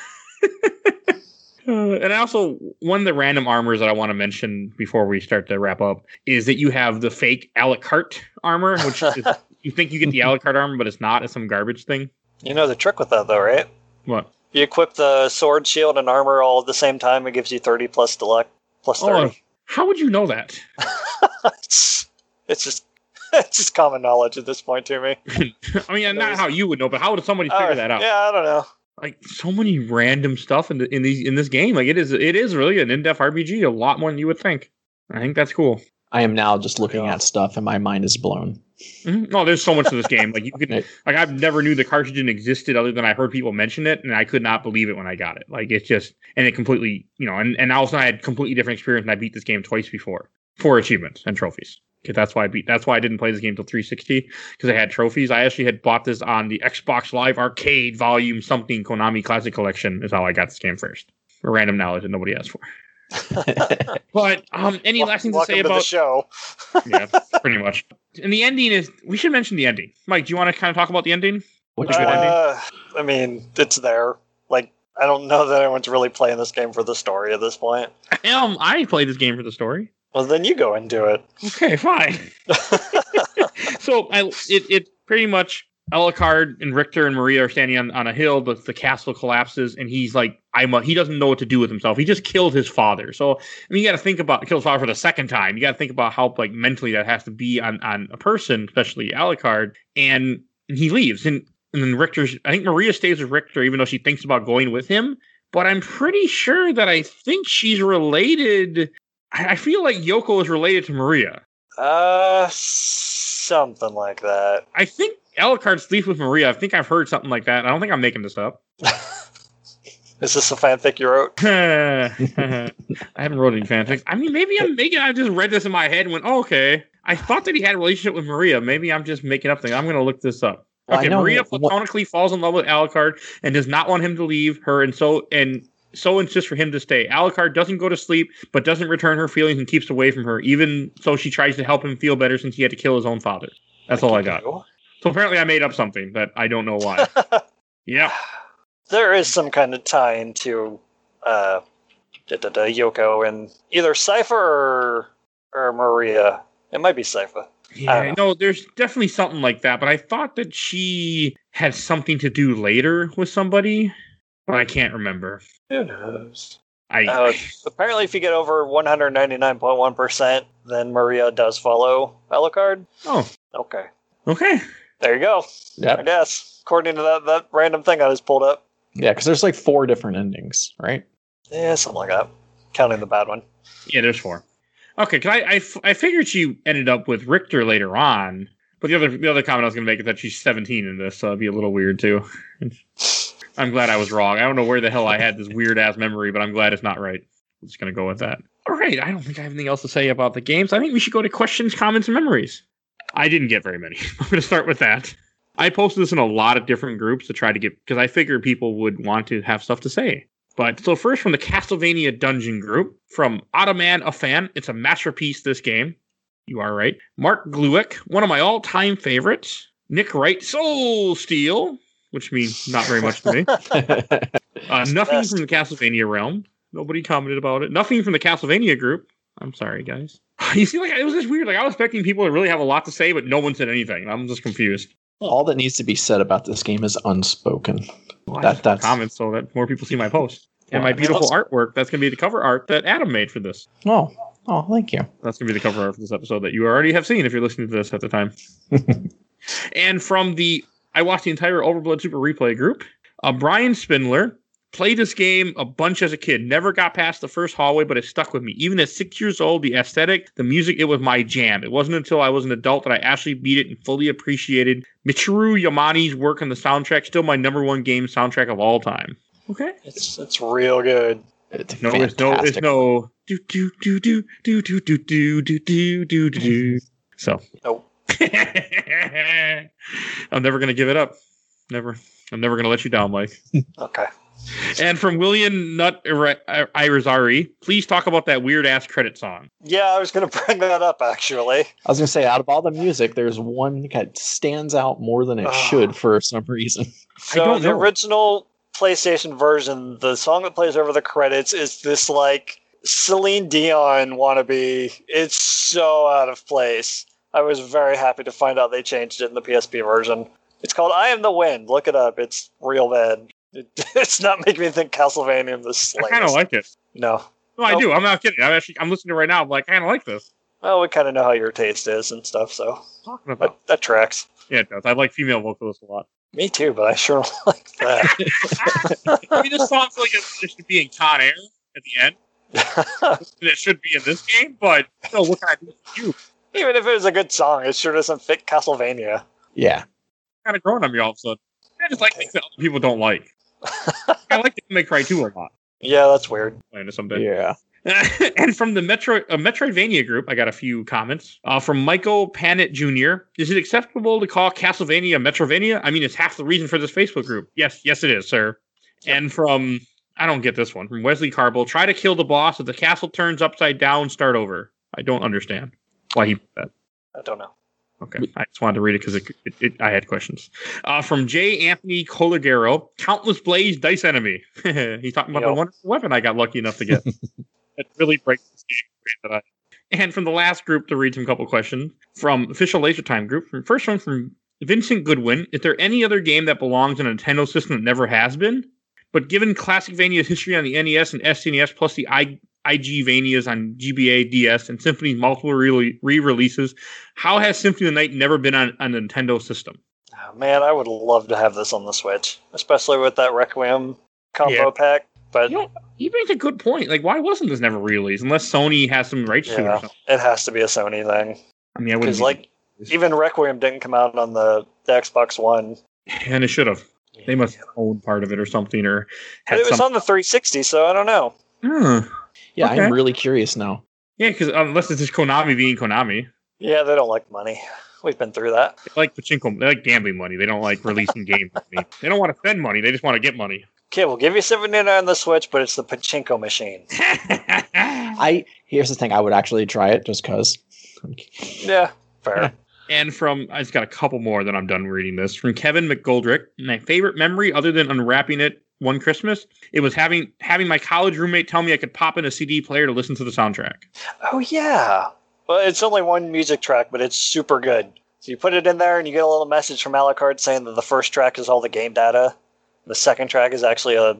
Speaker 1: Uh, and also one of the random armors that I want to mention before we start to wrap up is that you have the fake Alucart armor, which is, you think you get the Alucart armor, but it's not. It's some garbage thing.
Speaker 2: You know the trick with that though, right?
Speaker 1: What?
Speaker 2: You equip the sword, shield, and armor all at the same time. It gives you thirty plus delect plus
Speaker 1: Oh,
Speaker 2: thirty.
Speaker 1: How would you know that?
Speaker 2: it's, it's just it's just common knowledge at this point to me.
Speaker 1: I mean, not how you would know, but how would somebody figure
Speaker 2: Uh,
Speaker 1: that out?
Speaker 2: Yeah, I don't know.
Speaker 1: Like so many random stuff in the, in these in this game. Like it is it is really an in depth RPG. A lot more than you would think. I think that's cool.
Speaker 3: I am now just looking
Speaker 2: Yeah.
Speaker 3: at stuff and my mind is blown.
Speaker 1: Mhm. No, there's so much to this game. Like you could, like I've never knew the cartridge existed other than I heard people mention it, and I could not believe it when I got it. Like it's just, and it completely, you know, and and also I had completely different experience, and I beat this game twice before for achievements and trophies. Okay, that's why I beat. That's why I didn't play this game till 360 because I had trophies. I actually had bought this on the Xbox Live Arcade Volume something Konami Classic Collection. Is how I got this game first. For random knowledge that nobody asked for. But um, any last thing to
Speaker 2: Welcome
Speaker 1: say
Speaker 2: to the show.
Speaker 1: yeah, pretty much. And the ending is we should mention the ending. Mike, do you want to kind of talk about the ending?
Speaker 3: Which
Speaker 1: a good
Speaker 3: one?
Speaker 1: ending.
Speaker 2: Uh, I mean, it's there. Like, I don't know that anyone's really playing this game for the story at this point.
Speaker 1: Um, I played this game for the story.
Speaker 2: Well, then you go and do it.
Speaker 1: Okay, fine. so I it it pretty much Alucard and Richter and Maria are standing on, on a hill, but the castle collapses, and he's like, I'm a, he doesn't know what to do with himself. He just killed his father. So I mean, you got to think about kill his father for the second time. You got to think about how like mentally that has to be on on a person, especially Alucard. And, and he leaves, and and then Richter's. I think Maria stays with Richter, even though she thinks about going with him. But I'm pretty sure that I think she's related. I I feel like Yoko is related to Maria.
Speaker 2: Uh, something like that.
Speaker 1: I think Alucard sleeps with Maria. I think I've heard something like that. I don't think I'm making this up.
Speaker 2: Is this a fanfic you wrote?
Speaker 1: I haven't wrote any fanfics. I mean, maybe I'm making. I just read this in my head and went, oh, "Okay." I thought that he had a relationship with Maria. Maybe I'm just making up things. I'm going to look this up. Okay,
Speaker 3: know
Speaker 1: Maria
Speaker 3: what-
Speaker 1: platonically falls in love with Alucard and does not want him to leave her, and so and so insists for him to stay. Alucard doesn't go to sleep, but doesn't return her feelings and keeps away from her. Even so, she tries to help him feel better since he had to kill his own father. That's all I got. So apparently, I made up something that I don't know why. yeah.
Speaker 2: there is some kind of tie into uh, da, da, da, Yoko and either Sypha or, or Maria. It might be Sypha.
Speaker 1: Yeah, no, there's definitely something like that, but I thought that she had something to do later with somebody, but I can't remember.
Speaker 2: Who knows?
Speaker 1: I
Speaker 2: Uh, apparently, if you get over 199.1%, then Maria does follow Alucard.
Speaker 1: oh,
Speaker 2: Okay.
Speaker 1: okay.
Speaker 2: There you go. Yeah.
Speaker 3: I
Speaker 2: guess. According to that, that random thing I just pulled up.
Speaker 3: Yeah, because there's like four different endings, right?
Speaker 2: Yeah, something like that. Counting the bad one.
Speaker 1: Yeah, there's four. Okay, cause I, I, f- I figured she ended up with Richter later on, but the other the other comment I was gonna make is that she's 17 in this, so it'd be a little weird too. I'm glad I was wrong. I don't know where the hell I had this weird ass memory, but I'm glad it's not right. I'm just gonna go with that. All right, I don't think I have anything else to say about the games. I think we should go to questions, comments, and memories. I didn't get very many. I'm gonna start with that. I posted this in a lot of different groups to try to get because I figured people would want to have stuff to say. But so first from the Castlevania Dungeon group from Ottoman a fan. It's a masterpiece. This game, you are right. Mark Gluick, one of my all-time favorites. Nick Wright, Soul Steal, which means not very much to me. Uh, nothing from the Castlevania realm. Nobody commented about it. Nothing from the Castlevania group. I'm sorry, guys. You see, like it was just weird. Like I was expecting people to really have a lot to say, but no one said anything. I'm just confused.
Speaker 3: All that needs to be said about this game is unspoken.
Speaker 1: Well,
Speaker 3: That- that's-
Speaker 1: comments so that more people see my post and my
Speaker 3: Well,
Speaker 1: beautiful artwork. That's gonna be the cover art that Adam made for this.
Speaker 3: Oh, oh, thank you.
Speaker 1: That's gonna be the cover art for this episode that you already have seen if you're listening to this at the time. and from the I watched the entire Overblood Super Replay group. Uh, Brian Spindler played this game a bunch as a kid. Never got past the first hallway, but it stuck with me. Even at six years old, the aesthetic, the music, it was my jam. It wasn't until I was an adult that I actually beat it and fully appreciated Michiru Yamane's work on the soundtrack. Still my number one game soundtrack of all time. Okay.
Speaker 2: It's it's real good.
Speaker 3: It's
Speaker 1: No, it's no, it's no. Do do do do do do do do do do do do. So.
Speaker 2: Nope.
Speaker 1: I'm never gonna give it up. Never. I'm never gonna let you down, Mike.
Speaker 2: Okay.
Speaker 1: And from William Nut Irizarry, please talk about that weird ass credit song.
Speaker 2: Yeah, I was gonna bring that up actually.
Speaker 3: I was gonna say, out of all the music, there's one that stands out more than it
Speaker 2: Ah.
Speaker 3: should for some reason.
Speaker 2: So
Speaker 1: don't
Speaker 2: the
Speaker 1: know.
Speaker 2: original PlayStation version, the song that plays over the credits is this like Celine Dion wannabe. It's so out of place. I was very happy to find out they changed it in the PSP version. It's called "I Am the Wind." Look it up. It's real bad. It, it's not making me think Castlevania in the
Speaker 1: I
Speaker 2: slightest.
Speaker 1: kind of like it.
Speaker 2: no.
Speaker 1: No, I
Speaker 2: Nope.
Speaker 1: do. I'm not kidding. I'm actually I'm listening to it right now. I'm like, I kind of like this.
Speaker 2: Well, we kind of know how your taste is and stuff, so
Speaker 1: Talking about.
Speaker 2: that, that tracks.
Speaker 1: Yeah, it does. I like female vocalists a lot.
Speaker 2: Me too, but I sure don't like that.
Speaker 1: I mean, this song feels like it, it should be in Con Air at the end. And it should be in this game, but no, what can I do you?
Speaker 2: Even if it was a good song, it sure doesn't fit Castlevania.
Speaker 3: Yeah.
Speaker 1: Kind of growing on me all of a sudden. I just like things that other people don't like. I like the Make Cry 2 a lot.
Speaker 2: Yeah, that's weird.
Speaker 1: Playing it someday.
Speaker 3: Yeah.
Speaker 1: and from the Metro uh, Metroidvania group, I got a few comments. Uh, from Michael Panet Jr. Is it acceptable to call Castlevania Metroidvania? I mean, it's half the reason for this Facebook group. Yes, yes, it is, sir. And from I don't get this one from Wesley Carbo. Try to kill the boss. If the castle turns upside down, start over. I don't understand why he that.
Speaker 2: I don't know.
Speaker 1: Okay, I just wanted to read it because it, it, it, I had questions. Uh, from J. Anthony Colagero, Countless Blaze Dice Enemy. He's talking about the
Speaker 2: Yep.
Speaker 1: wonderful weapon I got lucky enough to get. it really breaks the game that I. And from the last group to read some couple questions from official Laser Time group. From first one from Vincent Goodwin. Is there any other game that belongs in a Nintendo system that never has been? But given Castlevania's history on the NES and SNES, plus the I, Igavanias on GBA, DS, and Symphony's multiple re releases, how has Symphony of the Night never been on a Nintendo system?
Speaker 2: Oh, man, I would love to have this on the Switch, especially with that Requiem combo
Speaker 1: Yeah.
Speaker 2: pack. But
Speaker 1: You know, he makes a good point. Like, why wasn't this never released? Unless Sony has some rights to it or
Speaker 2: yeah,
Speaker 1: something.
Speaker 2: it has to be a Sony thing.
Speaker 1: I mean, I wouldn't.
Speaker 2: Because
Speaker 1: be-
Speaker 2: like even Requiem didn't come out on the, the Xbox One.
Speaker 1: and it should have. They must own part of it or something, or
Speaker 2: But
Speaker 1: had
Speaker 2: it was
Speaker 1: some.
Speaker 2: on the 360, so I don't know.
Speaker 1: Huh.
Speaker 3: Yeah,
Speaker 1: Okay.
Speaker 3: I'm really curious now.
Speaker 1: Yeah, because unless um, it's just Konami being Konami,
Speaker 2: Yeah, they don't like money. We've been through that.
Speaker 1: they like pachinko. They like gambling money. They don't like releasing game money. They don't want to spend money. They just want to get money.
Speaker 2: Okay, we'll give you 79 on the Switch, but it's the pachinko machine.
Speaker 3: I here's the thing. I would actually try it just cause.
Speaker 2: Yeah, fair.
Speaker 1: And from I just got a couple more, then I'm done reading this. From Kevin McGoldrick, my favorite memory, other than unwrapping it one Christmas, it was having having my college roommate tell me I could pop in a CD player to listen to the soundtrack.
Speaker 2: Oh yeah. Well, it's only one music track, but it's super good. So you put it in there, and you get a little message from Alucard saying that the first track is all the game data. The second track is actually a,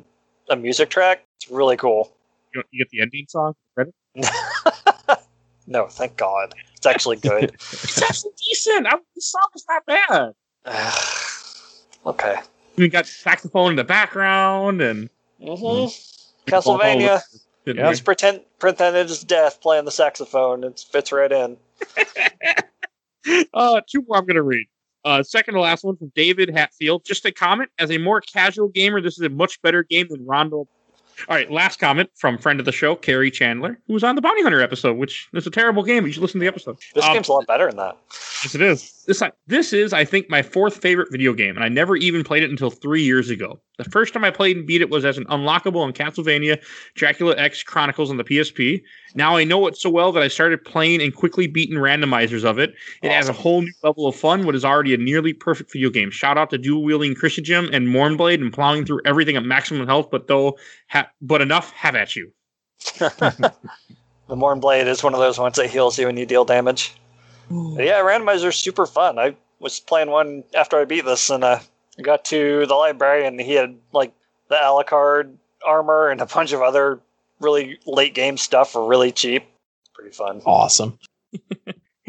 Speaker 2: a music track. It's really cool.
Speaker 1: You, you get the ending song. Credit?
Speaker 2: No, thank God. It's actually good.
Speaker 1: It's actually decent. I, the song is not bad.
Speaker 2: okay.
Speaker 1: We got saxophone in the background and
Speaker 2: Mm-hmm. Castlevania.
Speaker 3: Yeah.
Speaker 2: Just pretend pretended it's death playing the saxophone. It fits right in.
Speaker 1: uh, two more I'm going to read. Uh, second to last one from David Hatfield. Just a comment. As a more casual gamer, this is a much better game than Rondo. All right, last comment from friend of the show, Carrie Chandler, who was on the Bounty Hunter episode, which is a terrible game. You should listen to the episode.
Speaker 2: This
Speaker 1: Um,
Speaker 2: game's a lot better than that.
Speaker 1: Yes, it is. This this is, I think, my fourth favorite video game, and I never even played it until three years ago. The first time I played and beat it was as an unlockable in Castlevania Dracula X Chronicles on the PSP. Now I know it so well that I started playing and quickly beating randomizers of it. It adds a whole new level of fun. What is already a nearly perfect video game. Shout out to dual wielding Crissaegrim and Mourneblade and plowing through everything at maximum health, but though, ha- but enough have at you.
Speaker 2: The Mourneblade is one of those ones that heals you when you deal damage. But yeah, randomizer's super fun. I was playing one after I beat this, and uh, I got to the library, and he had like the Alucard armor and a bunch of other really late game stuff for really cheap. Pretty fun.
Speaker 3: Awesome.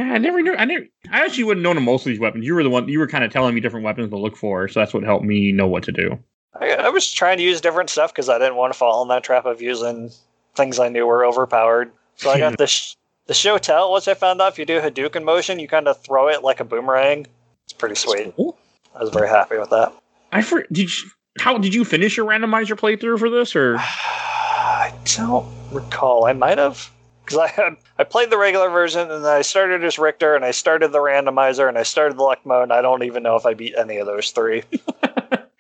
Speaker 1: Yeah, I never knew. I never. I actually wouldn't know most of these weapons. You were the one. You were kind of telling me different weapons to look for, so that's what helped me know what to do.
Speaker 2: I, I was trying to use different stuff because I didn't want to fall in that trap of using things I knew were overpowered. So I got the sh- the Shotel. Once I found out if you do Hadouken motion, you kind of throw it like a boomerang. It's pretty sweet.
Speaker 1: Cool.
Speaker 2: I was very happy with that.
Speaker 1: I for, did. You, how did you finish your randomizer playthrough for this? Or
Speaker 2: I don't recall. I might have because I had I played the regular version and then I started as Richter and I started the randomizer and I started the luck mode. And I don't even know if I beat any of those three.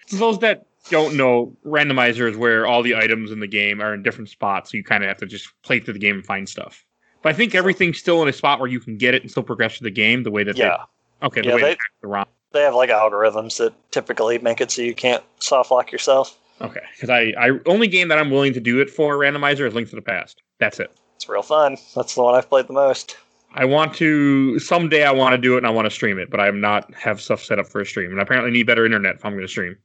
Speaker 1: For those that don't know, randomizer is where all the items in the game are in different spots. So you kind of have to just play through the game and find stuff. But I think everything's still in a spot where you can get it and still progress through the game the way that
Speaker 2: yeah,
Speaker 1: they. Okay, the
Speaker 2: Yeah,
Speaker 1: way
Speaker 2: they-
Speaker 1: the ROM.
Speaker 2: they have like algorithms that typically make it so you can't soft lock yourself.
Speaker 1: Okay, because I, I only game that I'm willing to do it for randomizer is Link to the Past. That's it.
Speaker 2: It's real fun. That's the one I've played the most.
Speaker 1: I want to someday. I want to do it and I want to stream it, but I'm not have stuff set up for a stream. And I apparently need better internet if I'm going to stream.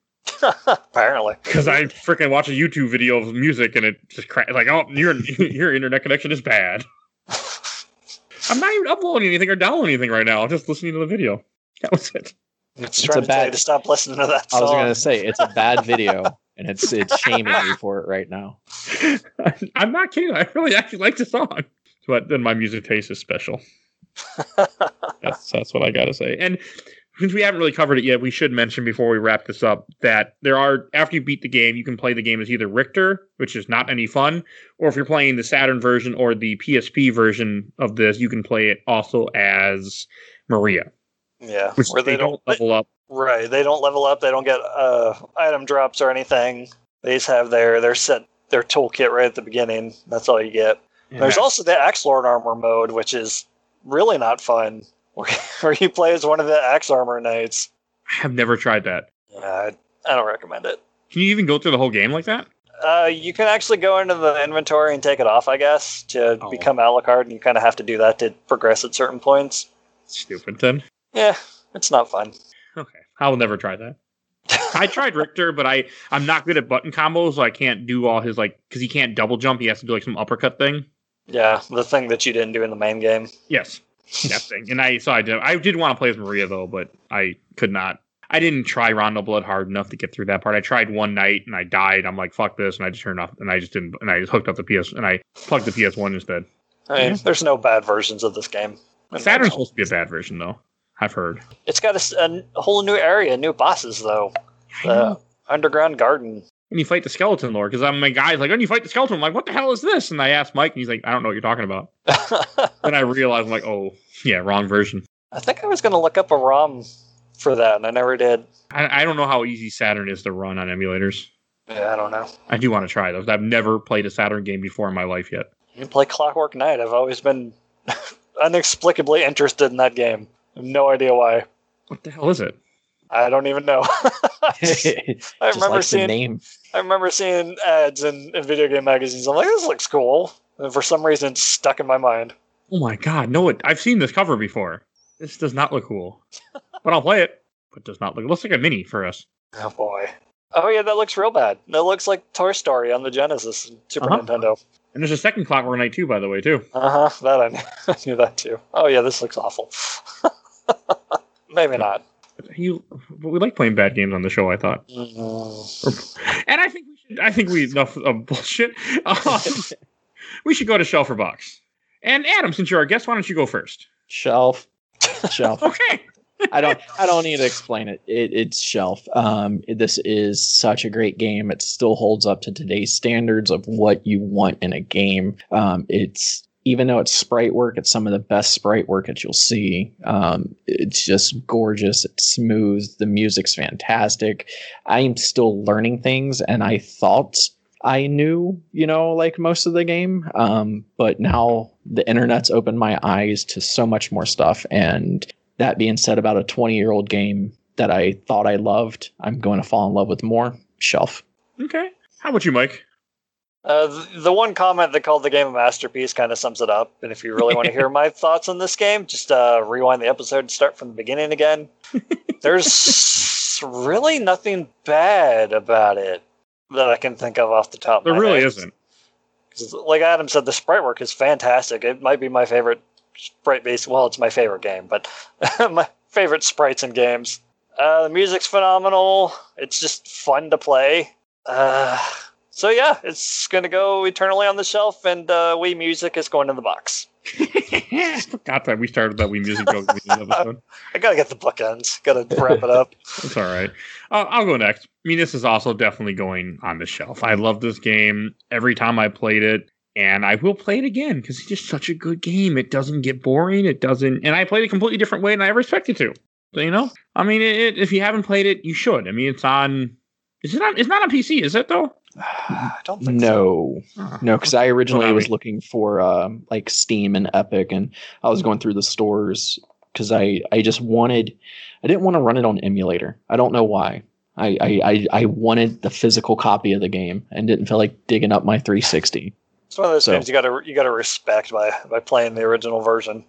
Speaker 2: Apparently,
Speaker 1: Because I freaking watch a YouTube video of music and it just cra- like, oh, your your internet connection is bad. I'm not even uploading anything or downloading anything right now. I'm just listening to the video. That was it.
Speaker 2: it's,
Speaker 3: It's a
Speaker 2: to
Speaker 3: bad-
Speaker 2: to stop listening to that Song.
Speaker 3: I was gonna say it's a bad video, and it's it's shaming me for it right now.
Speaker 1: I'm not kidding. I really actually like the song, but then my music taste is special. that's that's what I got to say. And since we haven't really covered it yet, we should mention before we wrap this up that there are after you beat the game, you can play the game as either Richter, which is not any fun, or if you're playing the Saturn version or the PSP version of this, you can play it also as Maria,
Speaker 2: yeah,
Speaker 1: which
Speaker 2: where
Speaker 1: they, don't level up.
Speaker 2: Right. They don't level up. They don't get uh, item drops or anything. They just have their their set their toolkit right at the beginning. That's all you get. There's also the Axe Lord armor mode, which is really not fun. Where, you play as one of the Axe Armor Knights.
Speaker 1: I have never tried that.
Speaker 2: Yeah, I, I don't recommend it.
Speaker 1: Can you even go through the whole game like that?
Speaker 2: Uh, you can actually go into the inventory and take it off, I guess, to
Speaker 1: Oh.
Speaker 2: become Alucard, and you kind of have to do that to progress at certain points.
Speaker 1: Stupid then.
Speaker 2: Yeah, it's not fun.
Speaker 1: Okay, I will never try that. I tried Richter, but I I'm not good at button combos, so I can't do all his like because he can't double jump. He has to do like some uppercut thing.
Speaker 2: yeah, the thing that you didn't do in the main game.
Speaker 1: Yes, that thing. And I so I did I did want to play as Maria though, but I could not. I didn't try Rondo Blood hard enough to get through that part. I tried one night and I died. I'm like fuck this, and I just turned off and I just didn't and I just hooked up the PS and I plugged the PS One instead.
Speaker 2: I mean,
Speaker 1: Yeah.
Speaker 2: there's no bad versions of this game.
Speaker 1: Saturn's supposed to be a bad version though. I've heard.
Speaker 2: it's got a whole new area, new bosses though. The underground garden.
Speaker 1: When you fight the skeleton lord, because I'm my guy's like, when you fight the skeleton, I'm like, what the hell is this? And I asked Mike, and he's like, I don't know what you're talking about. Then I realized, I'm like, oh, yeah, wrong version.
Speaker 2: I think I was going to look up a ROM for that, and I never did.
Speaker 1: I, I don't know how easy Saturn is to run on emulators.
Speaker 2: Yeah, I don't know.
Speaker 1: I do want to try those. I've never played a Saturn game before in my life yet.
Speaker 2: You can play Clockwork Knight. I've always been inexplicably interested in that game. I have no idea why.
Speaker 1: What the hell is it?
Speaker 2: I don't even know. I remember seeing
Speaker 3: name.
Speaker 2: I remember seeing ads in, in video game magazines. I'm like, this looks cool. And for some reason, it's stuck in my mind.
Speaker 1: Oh my god, no! It, I've seen this cover before. This does not look cool, but I'll play it. But does not look. It looks like a mini for us.
Speaker 2: Oh boy. Oh yeah, that looks real bad. That looks like Toy Story on the Genesis and Super
Speaker 1: Uh-huh.
Speaker 2: Nintendo.
Speaker 1: And there's a second Clockwork Knight too, by the way, too.
Speaker 2: Uh huh. That I knew, I knew that too. Oh yeah, this looks awful. Maybe not.
Speaker 1: You, we like playing bad games on the show. I thought,
Speaker 2: Mhm.
Speaker 1: and I think we should. I think we enough of bullshit. Um, we should go to shelf or box. And Adam, since you're our guest, why don't you go first?
Speaker 3: Shelf. Shelf.
Speaker 1: Okay.
Speaker 3: I don't I don't need to explain it. it it's shelf. Um, this is such a great game. It still holds up to today's standards of what you want in a game. Um, it's even though it's sprite work, it's some of the best sprite work that you'll see. Um, it's just gorgeous. It's smooth. The music's fantastic. I'm still learning things, and I thought I knew, you know, like most of the game. Um, but now the internet's opened my eyes to so much more stuff, and that being said, about a 20 year old game that I thought I loved, I'm going to fall in love with more. Shelf.
Speaker 1: Okay. How about you, Mike?
Speaker 2: Uh, the, one comment that called the game a masterpiece kind of sums it up. And if you really want to hear my thoughts on this game, just uh, rewind the episode and start from the beginning again. There's really nothing bad about it that I can think of off the top. of
Speaker 1: There really
Speaker 2: head.
Speaker 1: isn't.
Speaker 2: Like Adam said, the sprite work is fantastic. It might be my favorite sprite based. Well, it's my favorite game, but my favorite sprites in games. Uh, the music's phenomenal. It's just fun to play. Uh, so yeah, it's gonna go eternally on the shelf, and uh, Wii Music is going in the box.
Speaker 1: I forgot that we started that we music joke episode.
Speaker 2: I gotta get the bookends. Gotta wrap it up.
Speaker 1: It's all right. Uh, I'll go next. I mean, this is also definitely going on the shelf. I love this game every time I played it, and I will play it again because it's just such a good game. It doesn't get boring. It doesn't, and I played it a completely different way than I ever expected to. So, you know, I mean, it, it, if you haven't played it, you should. I mean, it's on. Is it on? It's not on PC, is it though?
Speaker 2: I don't think so.
Speaker 3: No,
Speaker 1: Oh.
Speaker 3: no, because I originally was looking for um, like Steam and Epic, and I was going through the stores because I I just wanted I didn't want to run it on emulator. I don't know why. I, I I I wanted the physical copy of the game and didn't feel like digging up my 360.
Speaker 2: It's one of those
Speaker 3: So-
Speaker 2: games you gotta you gotta respect by by playing the original version.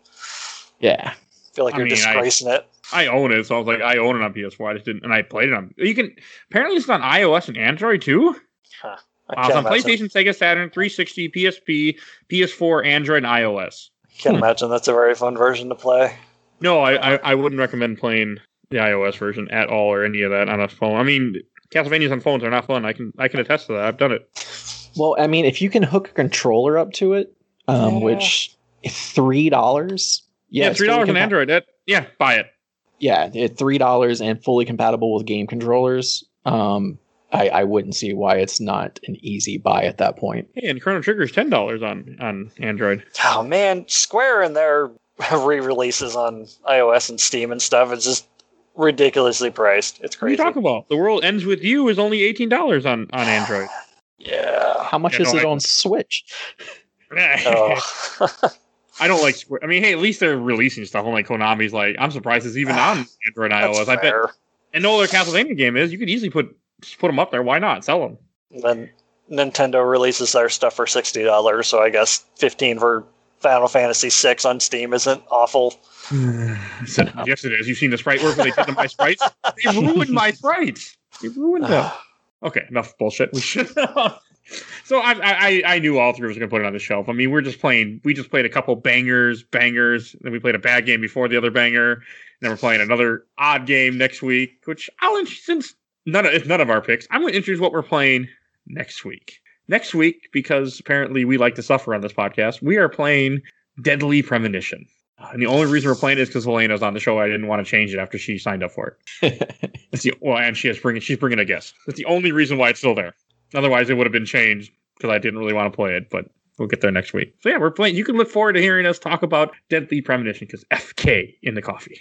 Speaker 3: Yeah, I
Speaker 2: feel like
Speaker 1: I
Speaker 2: you're
Speaker 1: mean, I-
Speaker 2: disgracing it.
Speaker 1: I own it, so I was like, I own it on PS4. I just didn't, and I played it on. You can apparently it's on iOS and Android too.
Speaker 2: I
Speaker 1: Uh,
Speaker 2: can't,
Speaker 1: on PlayStation, Sega Saturn, 360, PSP, PS4, Android, and iOS.
Speaker 2: can't imagine that's a very fun version to play.
Speaker 1: No, I, I, I wouldn't recommend playing the iOS version at all or any of that on a phone. I mean, Castlevanias on phones are not fun. I can I can attest to that. I've done it.
Speaker 3: Well, I mean, if you can hook a controller up to it, um,
Speaker 2: Yeah.
Speaker 3: which three dollars,
Speaker 1: Yeah,
Speaker 3: it's
Speaker 1: three
Speaker 3: fully
Speaker 1: dollars on Android. That yeah, buy it.
Speaker 3: Yeah, it three dollars and fully compatible with game controllers. Um, I, I wouldn't see why it's not an easy buy at that point.
Speaker 1: Hey, and Chrono Trigger is ten dollars on on Android.
Speaker 2: Oh man, Square and their re-releases on iOS and Steam and stuff is just ridiculously priced. It's
Speaker 1: What are you
Speaker 2: crazy.
Speaker 1: talking about? The World Ends with You is only eighteen dollars on on Android.
Speaker 2: Yeah.
Speaker 3: How much
Speaker 1: Yeah,
Speaker 3: is
Speaker 1: no,
Speaker 3: it
Speaker 1: I-
Speaker 3: on Switch?
Speaker 2: Oh.
Speaker 1: I don't like. Square- I mean, hey, at least they're releasing stuff. Unlike Konami's, like I'm surprised it's even on Android and
Speaker 2: That's
Speaker 1: iOS. I bet. And no other Castlevania game is. You could easily put just put them up there. Why not sell them?
Speaker 2: Then Nintendo releases their stuff for sixty dollars, so I guess fifteen for Final Fantasy VI on Steam isn't awful.
Speaker 1: said, yes, it is. You've seen the sprite work where they did my sprites. They ruined my sprites. They ruined them. Okay, enough bullshit. We should. so I, I I knew all three of us were gonna put it on the shelf. I mean, we're just playing. We just played a couple bangers, bangers. Then we played a bad game before the other banger. And then we're playing another odd game next week. Which I'll int- since none of it's none of our picks. I'm going to introduce what we're playing next week. Next week, because apparently we like to suffer on this podcast, we are playing Deadly Premonition. And the only reason we're playing it is because Helena's on the show. I didn't want to change it after she signed up for it. It's the well, and she has bringing she's bringing a guest. That's the only reason why it's still there. Otherwise, it would have been changed because I didn't really want to play it. But we'll get there next week. So yeah, we're playing. You can look forward to hearing us talk about Deadly Premonition because FK in the coffee.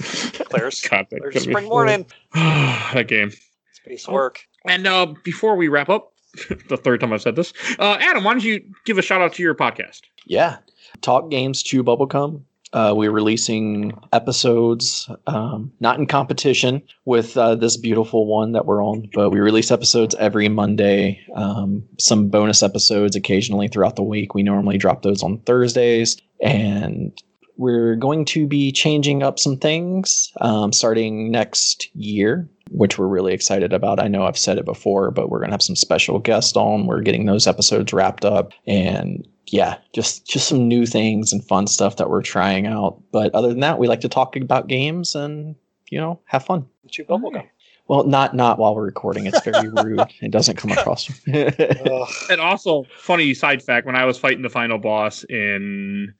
Speaker 2: There's,
Speaker 1: God, that
Speaker 2: there's
Speaker 1: could
Speaker 2: spring morning.
Speaker 1: that game.
Speaker 2: Space work.
Speaker 1: And uh, before we wrap up, the third time I've said this, uh, Adam, why don't you give a shout out to your podcast?
Speaker 3: Yeah. Talk Games Chew Bubblegum. Uh, we're releasing episodes, um, not in competition with uh, this beautiful one that we're on, but we release episodes every Monday. Um, some bonus episodes occasionally throughout the week. We normally drop those on Thursdays. And we're going to be changing up some things um, starting next year, which we're really excited about. I know I've said it before, but we're going to have some special guests on. We're getting those episodes wrapped up. And yeah, just just some new things and fun stuff that we're trying out. But other than that, we like to talk about games and you know have fun.
Speaker 2: Chew bubblegum.
Speaker 3: Well, not not while we're recording. It's very rude. It doesn't come across.
Speaker 2: Ugh.
Speaker 1: And also, funny side fact: when I was fighting the final boss in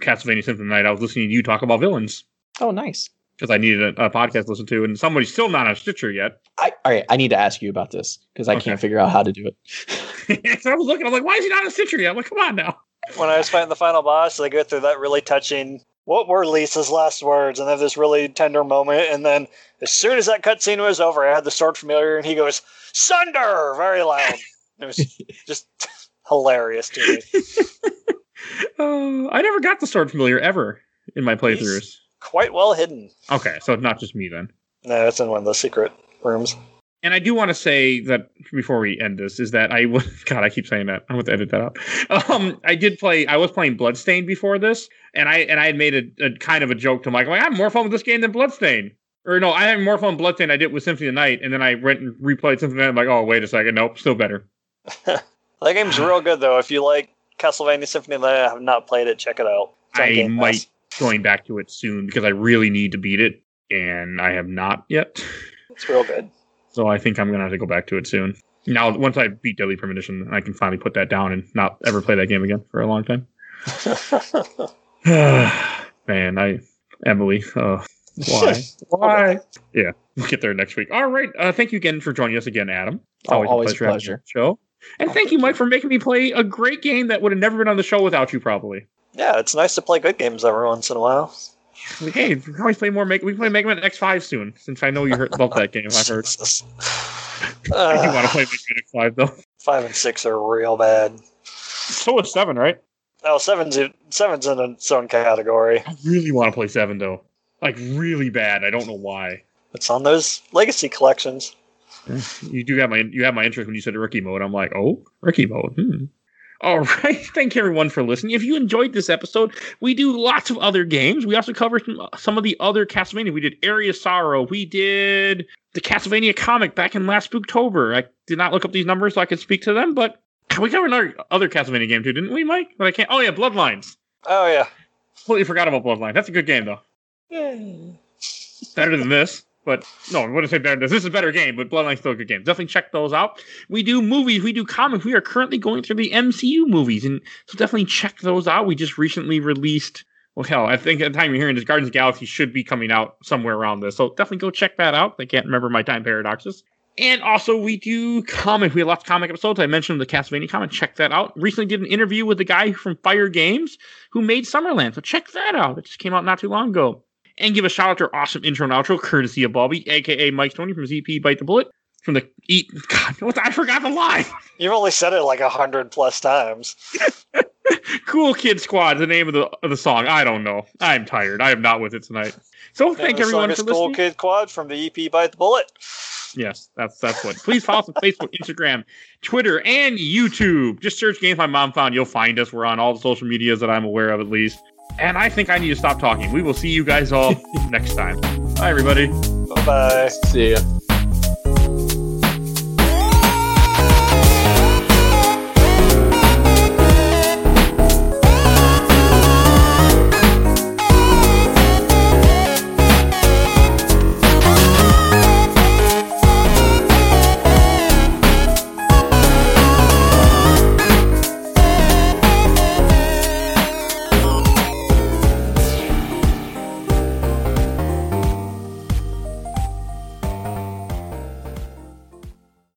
Speaker 1: Castlevania Symphony Night, I was listening to you talk about villains
Speaker 3: oh, nice.
Speaker 1: because I needed a, a podcast to listen to, and somebody's still not on Stitcher yet.
Speaker 3: I all right. I need to ask you about this because I
Speaker 1: Okay.
Speaker 3: can't figure out how to do it.
Speaker 1: so I was looking, I'm like, why is he not on Stitcher yet? I'm like, come on now.
Speaker 2: when I was fighting the final boss, they go through that really touching. What were Lisa's last words? And they have this really tender moment. And then, as soon as that cutscene was over, I had the sword familiar, and he goes "Sunder" very loud. It was just hilarious to me.
Speaker 1: Uh, I never got the sword familiar ever in my playthroughs.
Speaker 2: Quite well hidden.
Speaker 1: Okay, so it's not just me then.
Speaker 2: No, it's in one of the secret rooms.
Speaker 1: And I do want to say that before we end this is that I would God I keep saying that I want to edit that out. Um, I did play I was playing Bloodstained before this, and I and I had made a, a kind of a joke to Mike like I have more fun with this game than Bloodstained. Or no, I had more fun with Bloodstained than I did with Symphony of the Night, and then I went and replayed Symphony of the Night. I'm like, oh wait a second, nope, still better.
Speaker 2: That game's real good though. If you like Castlevania Symphony of the Night, I have not played it. Check it out.
Speaker 1: I
Speaker 2: Game
Speaker 1: might
Speaker 2: Pass.
Speaker 1: going back to it soon because I really need to beat it, and I have not yet.
Speaker 2: It's real good.
Speaker 1: So I think I'm gonna have to go back to it soon. Now, once I beat Deadly Premonition, I can finally put that down and not ever play that game again for a long time. Man, I Emily, uh, why? why? Yeah, we'll get there next week. All right. Uh, thank you again for joining us again, Adam. It's
Speaker 3: Oh, always a
Speaker 1: having you on
Speaker 3: pleasure.
Speaker 1: Show. And thank you, Mike, for making me play a great game that would have never been on the show without you, probably.
Speaker 2: yeah, it's nice to play good games every once in a while.
Speaker 1: Hey, we can always play more. Make we can play Mega Man X5 soon, since I know you heard about that game. I've heard. I do want
Speaker 2: Uh,
Speaker 1: to play Mega Man X5 though.
Speaker 2: five and six are real bad.
Speaker 1: So is seven, right?
Speaker 2: Oh, seven's seven's in its own category.
Speaker 1: I really want to play seven though, like really bad. I don't know why.
Speaker 2: It's on those legacy collections.
Speaker 1: You do have my you have my interest when you said rookie mode. I'm like, oh, rookie mode. Hmm. All right. Thank you everyone for listening. If you enjoyed this episode, we do lots of other games. We also covered some, some of the other Castlevania. We did Aria of Sorrow. We did the Castlevania comic back in last October. I did not look up these numbers so I could speak to them, but we covered another other Castlevania game too, didn't we, Mike? But I can't. Oh yeah, Bloodlines.
Speaker 2: Oh yeah.
Speaker 1: Completely forgot about Bloodlines. That's a good game though. Yay. better than this. But no, I wouldn't say better than this. This is a better game, but Bloodline's still a good game. Definitely check those out. We do movies, we do comics. We are currently going through the MCU movies, and so definitely check those out. We just recently released. Well, hell, I think at the time you're hearing this, Guardians of Galaxy should be coming out somewhere around this. So definitely go check that out. I can't remember my time paradoxes. And also, we do comic. We have lots of comic episodes. I mentioned the Castlevania comic. Check that out. Recently, did an interview with the guy from Fire Games who made Summerland. So check that out. It just came out not too long ago and give a shout out to our awesome intro and outro, courtesy of Bobby, aka Mike Tony from ZP Bite the Bullet. From the eat, God, what the, I forgot the line.
Speaker 2: You've only said it like a hundred plus times.
Speaker 1: Cool Kid Squad is the name of the of the song. I don't know. I'm tired. I am not with it tonight. So thank
Speaker 2: And the
Speaker 1: everyone for
Speaker 2: is Cool
Speaker 1: listening.
Speaker 2: Kid Quad from the EP Bite the Bullet.
Speaker 1: Yes, that's that's what. Please follow us on Facebook, Instagram, Twitter, and YouTube. Just search Games My Mom Found. You'll find us. We're on all the social medias that I'm aware of, at least. And I think I need to stop talking. We will see you guys all next time. Bye, everybody.
Speaker 2: Bye bye.
Speaker 3: See ya.